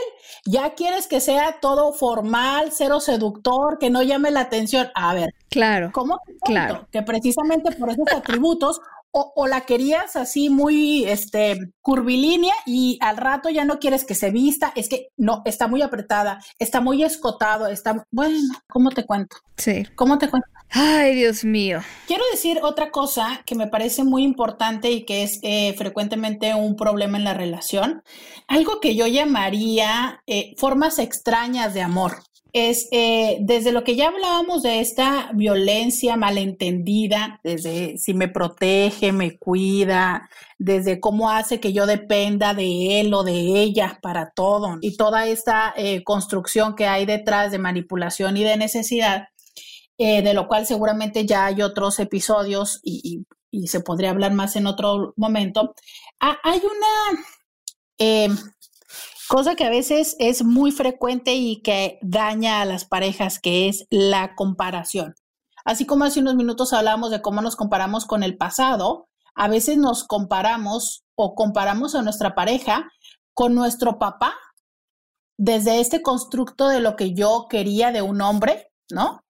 ya quieres que sea todo formal, cero seductor, que no llame la atención. A ver. Claro. ¿Cómo? Claro. Que precisamente por esos atributos o, la querías así muy este, curvilínea y al rato ya no quieres que se vista, es que no, está muy apretada, está muy escotado, está, bueno, ¿cómo te cuento? Sí. ¿Cómo te cuento? Ay, Dios mío. Quiero decir otra cosa que me parece muy importante y que es eh, frecuentemente un problema en la relación, algo que yo llamaría eh, formas extrañas de amor es eh, desde lo que ya hablábamos de esta violencia malentendida, desde si me protege, me cuida, desde cómo hace que yo dependa de él o de ella para todo, y toda esta eh, construcción que hay detrás de manipulación y de necesidad, eh, de lo cual seguramente ya hay otros episodios y, se podría hablar más en otro momento. Ah, hay una cosa que a veces es muy frecuente y que daña a las parejas, que es la comparación. Así como hace unos minutos hablamos de cómo nos comparamos con el pasado, a veces nos comparamos o comparamos a nuestra pareja con nuestro papá desde este constructo de lo que yo quería de un hombre, ¿no?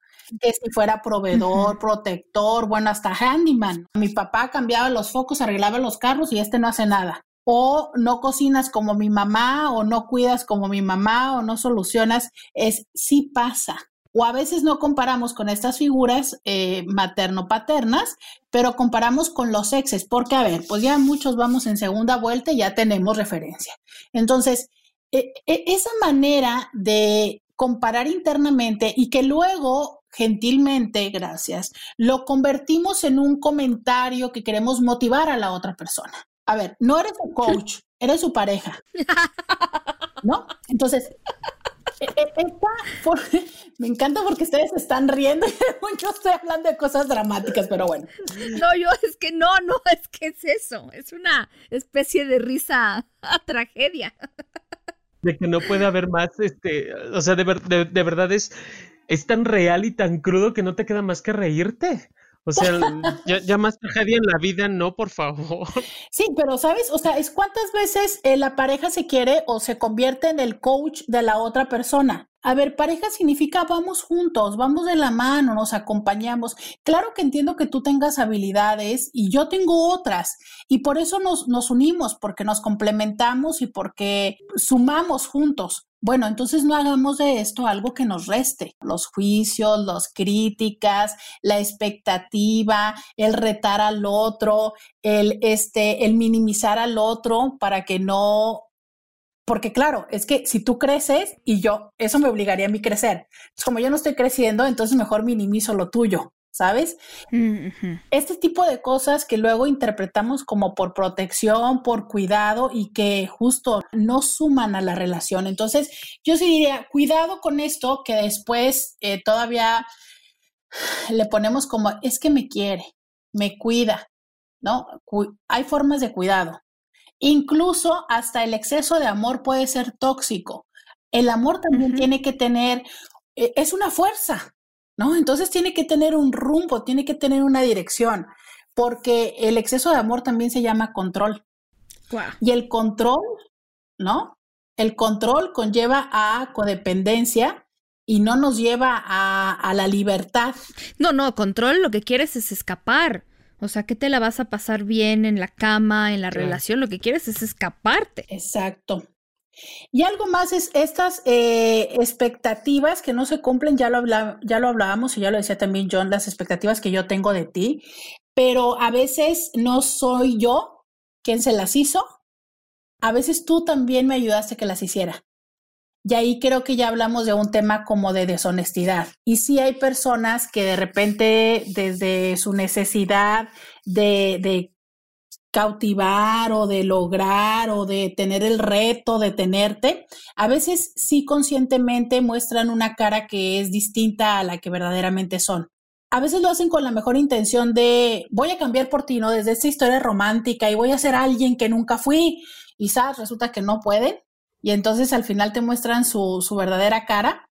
Que si fuera proveedor, protector, bueno, hasta handyman. Mi papá cambiaba los focos, arreglaba los carros y este no hace nada o no cocinas como mi mamá o no cuidas como mi mamá o no solucionas, es sí pasa. O a veces no comparamos con estas figuras eh, materno-paternas, pero comparamos con los exes, porque a ver, pues ya muchos vamos en segunda vuelta y ya tenemos referencia. Entonces, e, e, esa manera de comparar internamente y que luego gentilmente, gracias, lo convertimos en un comentario que queremos motivar a la otra persona a ver, no eres su coach, eres su pareja. ¿No? Entonces, e, e, esta, me encanta porque ustedes están riendo yo estoy hablando de cosas dramáticas, pero bueno. No, yo es que no, no, es que es eso, es una especie de risa a tragedia. De que no puede haber más, este, o sea, de, de verdad es, es tan real y tan crudo que no te queda más que reírte. O sea, ya, más tragedia en la vida, no, por favor. Sí, pero sabes, o sea, es cuántas veces eh, la pareja se quiere o se convierte en el coach de la otra persona. A ver, pareja significa vamos juntos, vamos de la mano, nos acompañamos. Claro que entiendo que tú tengas habilidades y yo tengo otras y por eso nos, nos unimos, porque nos complementamos y porque sumamos juntos. Bueno, entonces no hagamos de esto algo que nos reste. Los juicios, las críticas, la expectativa, el retar al otro, el, este, el minimizar al otro para que no porque claro, es que si tú creces y yo, eso me obligaría a mí crecer. como yo no estoy creciendo, entonces mejor minimizo lo tuyo, ¿sabes? Este tipo de cosas que luego interpretamos como por protección, por cuidado y que justo no suman a la relación. Entonces, yo sí diría, cuidado con esto que después eh, todavía le ponemos como, es que me quiere, me cuida, ¿no? hay formas de cuidado. Incluso hasta el exceso de amor puede ser tóxico. El amor también tiene que tener, eh, es una fuerza, ¿no? Entonces tiene que tener un rumbo, tiene que tener una dirección, porque el exceso de amor también se llama control. Y el control, ¿no? El control conlleva a codependencia y no nos lleva a, a la libertad. No, no, control lo que quieres es escapar. O sea, que te la vas a pasar bien en la cama, en la relación, lo que quieres es escaparte. Exacto. Y algo más es estas eh, expectativas que no se cumplen, ya lo, ya lo hablábamos y ya lo decía también John, las expectativas que yo tengo de ti, pero a veces no soy yo quien se las hizo, a veces tú también me ayudaste que las hiciera. Y ahí creo que ya hablamos de un tema como de deshonestidad. Y sí hay personas que de repente desde su necesidad de, de cautivar o de lograr o de tener el reto de tenerte, a veces sí conscientemente muestran una cara que es distinta a la que verdaderamente son. A veces lo hacen con la mejor intención de voy a cambiar por ti, ¿no? Desde esta historia romántica y voy a ser alguien que nunca fui y resulta que no pueden y entonces al final te muestran su, verdadera cara.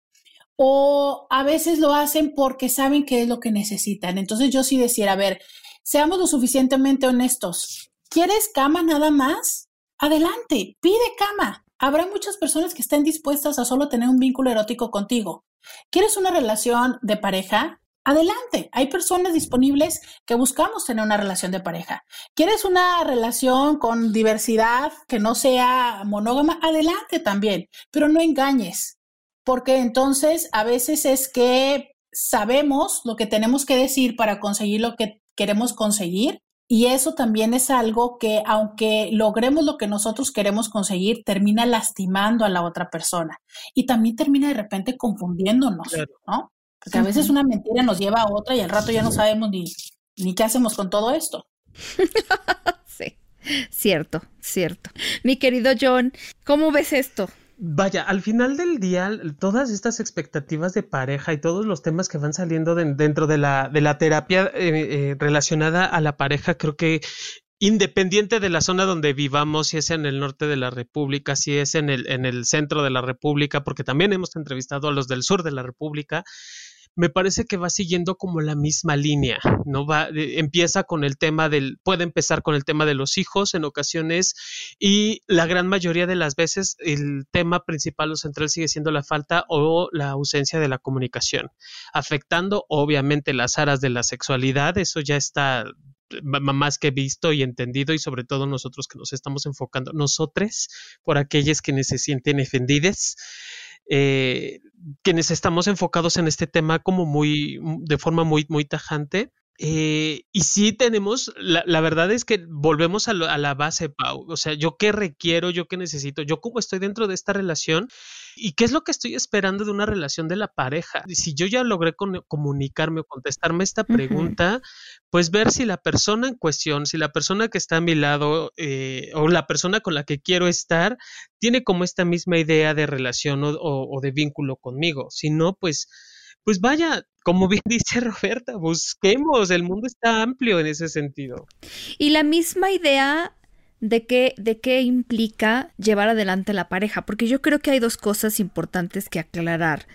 o a veces lo hacen porque saben qué es lo que necesitan. Entonces yo sí decía, a ver, seamos lo suficientemente honestos. ¿Quieres cama nada más? Adelante, pide cama. Habrá muchas personas que estén dispuestas a solo tener un vínculo erótico contigo. ¿Quieres una relación de pareja? Adelante, hay personas disponibles que buscamos tener una relación de pareja. ¿Quieres una relación con diversidad que no sea monógama? Adelante también, pero no engañes, porque entonces a veces es que sabemos lo que tenemos que decir para conseguir lo que queremos conseguir y eso también es algo que, aunque logremos lo que nosotros queremos conseguir, termina lastimando a la otra persona y también termina de repente confundiéndonos, ¿no? Porque a veces una mentira nos lleva a otra y al rato ya no sabemos ni, ni qué hacemos con todo esto. sí, cierto, cierto. Mi querido John, ¿cómo ves esto? Vaya, al final del día, todas estas expectativas de pareja y todos los temas que van saliendo dentro de la, de la terapia eh, eh, relacionada a la pareja, creo que independiente de la zona donde vivamos, si es en el norte de la República, si es en el, en el centro de la República, porque también hemos entrevistado a los del sur de la República, me parece que va siguiendo como la misma línea, ¿no? Va, empieza con el tema del, puede empezar con el tema de los hijos en ocasiones y la gran mayoría de las veces el tema principal o central sigue siendo la falta o la ausencia de la comunicación, afectando obviamente las aras de la sexualidad, eso ya está más que visto y entendido y sobre todo nosotros que nos estamos enfocando, nosotros, por aquellas que se sienten ofendidas eh, quienes estamos enfocados en este tema como muy, de forma muy, muy tajante. Eh, y sí tenemos, la, la, verdad es que volvemos a, a, la base, Pau. O sea, yo qué requiero, yo qué necesito, yo cómo estoy dentro de esta relación y qué es lo que estoy esperando de una relación de la pareja. Si yo ya logré con, comunicarme o contestarme esta pregunta, pues ver si la persona en cuestión, si la persona que está a mi lado eh, o la persona con la que quiero estar, tiene como esta misma idea de relación o, o, o de vínculo conmigo. Si no, pues pues vaya, como bien dice Roberta, busquemos, el mundo está amplio en ese sentido. Y la misma idea de qué, de qué implica llevar adelante la pareja, porque yo creo que hay dos cosas importantes que aclarar.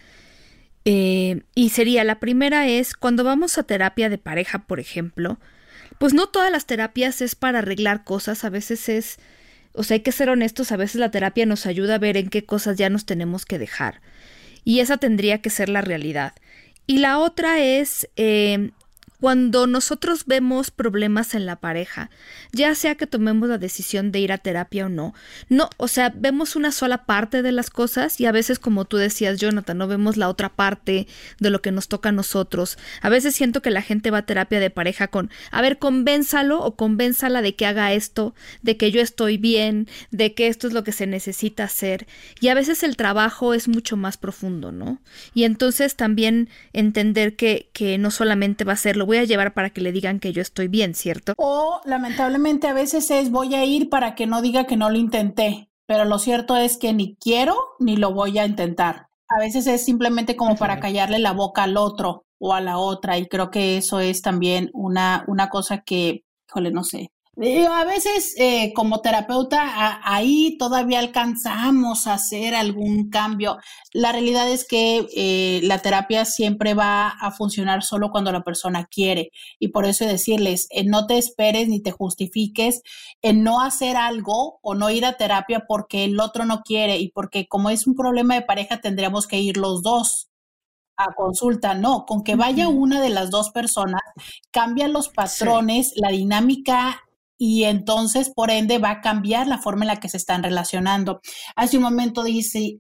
Eh, y sería, la primera es, cuando vamos a terapia de pareja, por ejemplo, pues no todas las terapias es para arreglar cosas, a veces es, o sea, hay que ser honestos, a veces la terapia nos ayuda a ver en qué cosas ya nos tenemos que dejar. Y esa tendría que ser la realidad. Y la otra es eh, cuando nosotros vemos problemas en la pareja, ya sea que tomemos la decisión de ir a terapia o no, no, o sea, vemos una sola parte de las cosas y a veces, como tú decías, Jonathan, no vemos la otra parte de lo que nos toca a nosotros. A veces siento que la gente va a terapia de pareja con, a ver, convénzalo o convénzala de que haga esto, de que yo estoy bien, de que esto es lo que se necesita hacer. Y a veces el trabajo es mucho más profundo, ¿no? Y entonces también entender que, que no solamente va a ser lo voy a llevar para que le digan que yo estoy bien, ¿cierto? O lamentablemente a veces es voy a ir para que no diga que no lo intenté, pero lo cierto es que ni quiero ni lo voy a intentar. A veces es simplemente como para callarle la boca al otro o a la otra y creo que eso es también una, una cosa que, híjole, no sé, a veces eh, como terapeuta ahí todavía alcanzamos a hacer algún cambio. La realidad es que eh, la terapia siempre va a funcionar solo cuando la persona quiere. Y por eso decirles, eh, no te esperes ni te justifiques en no hacer algo o no ir a terapia porque el otro no quiere. Y porque como es un problema de pareja tendríamos que ir los dos a consulta, no, con que vaya una de las dos personas, cambian los patrones, la dinámica y entonces, por ende, va a cambiar la forma en la que se están relacionando. Hace un momento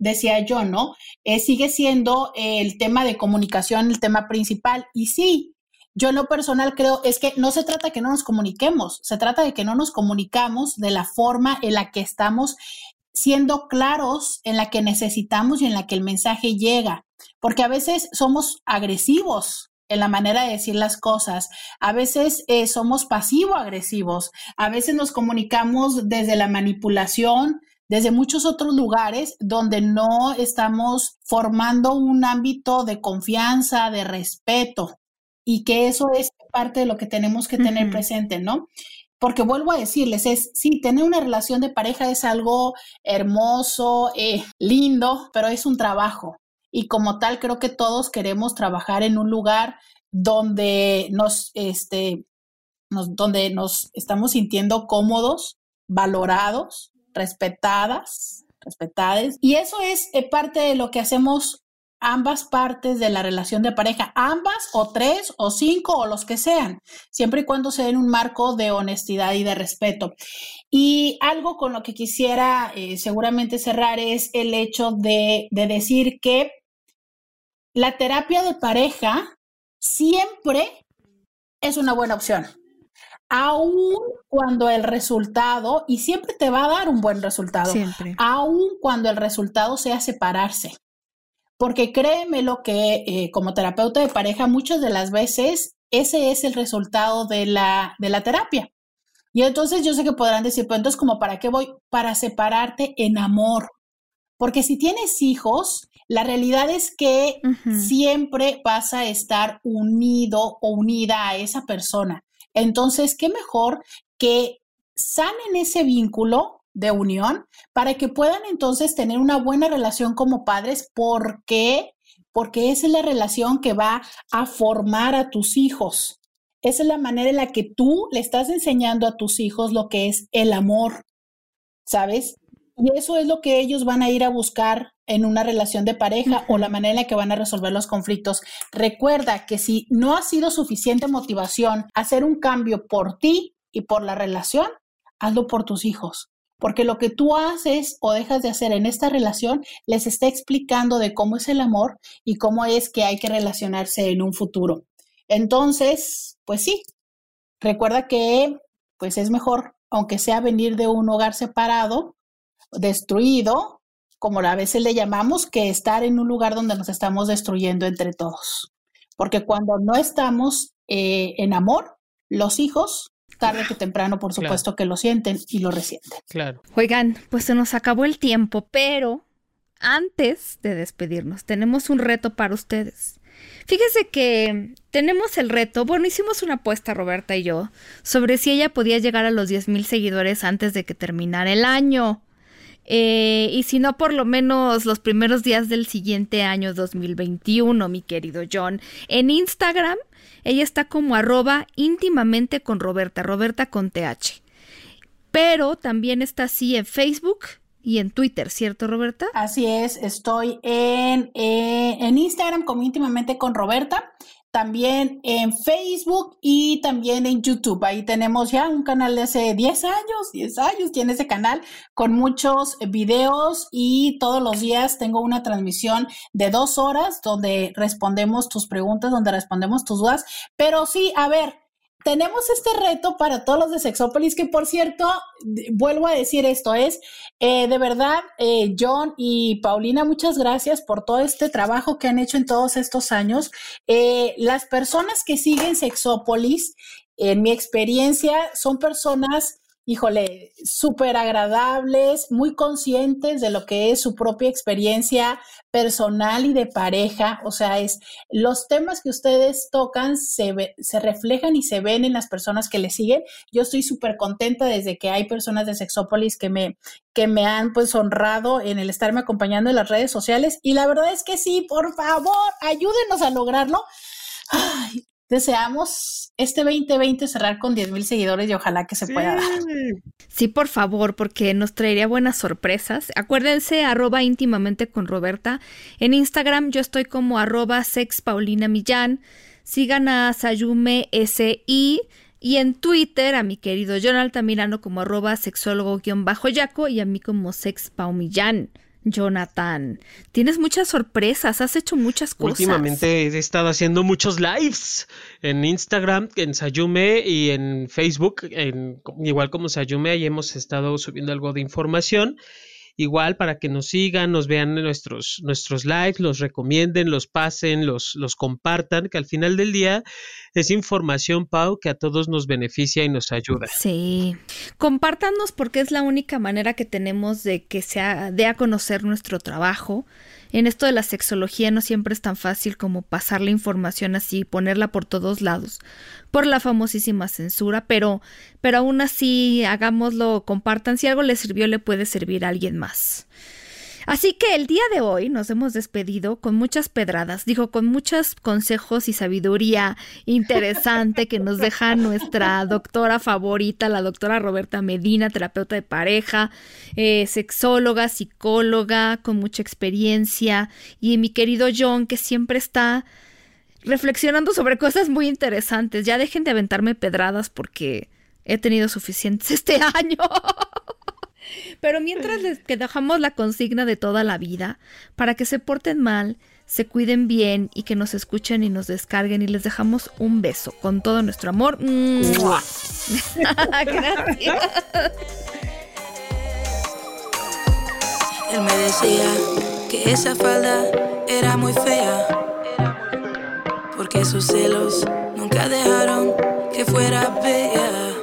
decía yo, ¿no? Eh, sigue siendo el tema de comunicación el tema principal. Y sí, yo en lo personal creo es que no se trata de que no nos comuniquemos, se trata de que no nos comunicamos de la forma en la que estamos siendo claros, en la que necesitamos y en la que el mensaje llega, porque a veces somos agresivos en la manera de decir las cosas. A veces eh, somos pasivo-agresivos, a veces nos comunicamos desde la manipulación, desde muchos otros lugares donde no estamos formando un ámbito de confianza, de respeto, y que eso es parte de lo que tenemos que tener presente, ¿no? Porque vuelvo a decirles, es, sí, tener una relación de pareja es algo hermoso, eh, lindo, pero es un trabajo y como tal creo que todos queremos trabajar en un lugar donde nos, este, donde nos estamos sintiendo cómodos, valorados, respetadas, respetadas. Y eso es eh, parte de lo que hacemos ambas partes de la relación de pareja, ambas o tres o cinco o los que sean, siempre y cuando se den un marco de honestidad y de respeto. Y algo con lo que quisiera eh, seguramente cerrar es el hecho de, de decir que la terapia de pareja siempre es una buena opción. Aún cuando el resultado, y siempre te va a dar un buen resultado, siempre. aún cuando el resultado sea separarse. Porque créeme lo que eh, como terapeuta de pareja muchas de las veces ese es el resultado de la, de la terapia. Y entonces yo sé que podrán decir, pues entonces como para qué voy? Para separarte en amor. Porque si tienes hijos, la realidad es que siempre vas a estar unido o unida a esa persona. Entonces, ¿qué mejor que sanen ese vínculo de unión para que puedan entonces tener una buena relación como padres porque porque esa es la relación que va a formar a tus hijos. Esa es la manera en la que tú le estás enseñando a tus hijos lo que es el amor, ¿sabes? Y eso es lo que ellos van a ir a buscar en una relación de pareja o la manera en la que van a resolver los conflictos. Recuerda que si no ha sido suficiente motivación hacer un cambio por ti y por la relación, hazlo por tus hijos porque lo que tú haces o dejas de hacer en esta relación les está explicando de cómo es el amor y cómo es que hay que relacionarse en un futuro. Entonces, pues sí, recuerda que pues es mejor, aunque sea venir de un hogar separado, destruido, como a veces le llamamos, que estar en un lugar donde nos estamos destruyendo entre todos. Porque cuando no estamos eh, en amor, los hijos tarde que temprano, por supuesto, que lo sienten y lo resienten. Claro. Oigan, pues se nos acabó el tiempo, pero antes de despedirnos, tenemos un reto para ustedes. Fíjese que tenemos el reto, bueno, hicimos una apuesta Roberta y yo sobre si ella podía llegar a los 10 mil seguidores antes de que terminara el año. Eh, y si no, por lo menos los primeros días del siguiente año 2021, mi querido John. En Instagram ella está como arroba íntimamente con Roberta, Roberta con TH. Pero también está así en Facebook y en Twitter, ¿cierto, Roberta? Así es, estoy en, eh, en Instagram como íntimamente con Roberta también en Facebook y también en YouTube. Ahí tenemos ya un canal de hace 10 años, 10 años tiene ese canal con muchos videos y todos los días tengo una transmisión de dos horas donde respondemos tus preguntas, donde respondemos tus dudas. Pero sí, a ver, tenemos este reto para todos los de Sexópolis, que por cierto, vuelvo a decir esto, es eh, de verdad, eh, John y Paulina, muchas gracias por todo este trabajo que han hecho en todos estos años. Eh, las personas que siguen Sexópolis, en mi experiencia, son personas híjole, súper agradables, muy conscientes de lo que es su propia experiencia personal y de pareja. O sea, es los temas que ustedes tocan se, se reflejan y se ven en las personas que les siguen. Yo estoy súper contenta desde que hay personas de Sexópolis que me, que me han pues honrado en el estarme acompañando en las redes sociales. Y la verdad es que sí, por favor, ayúdenos a lograrlo. Ay, deseamos este 2020 cerrar con 10 mil seguidores y ojalá que se pueda dar. Sí, por favor, porque nos traería buenas sorpresas. Acuérdense, arroba íntimamente con Roberta. En Instagram yo estoy como arroba sexpaulinamillán. Sigan a Sayume SI. Y en Twitter a mi querido John Altamirano como arroba sexólogo-yaco y a mí como sexpaumillán. Jonathan, tienes muchas sorpresas, has hecho muchas cosas. Últimamente he estado haciendo muchos lives en Instagram, en Sayume y en Facebook, en, igual como Sayume, ahí hemos estado subiendo algo de información igual para que nos sigan, nos vean nuestros, nuestros likes, los recomienden, los pasen, los, los compartan, que al final del día es información, Pau, que a todos nos beneficia y nos ayuda. Sí, compártanos porque es la única manera que tenemos de que se dé a conocer nuestro trabajo en esto de la sexología no siempre es tan fácil como pasar la información así ponerla por todos lados, por la famosísima censura, pero, pero aún así hagámoslo, compartan, si algo les sirvió le puede servir a alguien más. Así que el día de hoy nos hemos despedido con muchas pedradas, digo, con muchos consejos y sabiduría interesante que nos deja nuestra doctora favorita, la doctora Roberta Medina, terapeuta de pareja, eh, sexóloga, psicóloga, con mucha experiencia, y mi querido John, que siempre está reflexionando sobre cosas muy interesantes. Ya dejen de aventarme pedradas porque he tenido suficientes este año. Pero mientras les dejamos la consigna de toda la vida, para que se porten mal, se cuiden bien y que nos escuchen y nos descarguen y les dejamos un beso con todo nuestro amor. Gracias. Él me decía que esa falda era muy fea, porque sus celos nunca dejaron que fuera bella.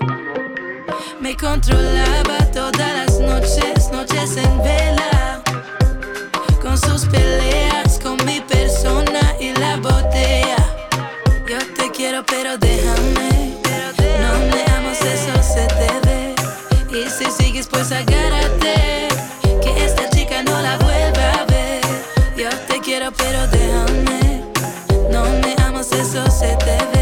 Me controlaba Con sus peleas, con mi persona y la botella. Yo te quiero, pero déjame. No me amas, eso se te ve. Y si sigues, pues agárrate. Que esta chica no la vuelva a ver. Yo te quiero, pero déjame. No me amas, eso se te ve.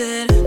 said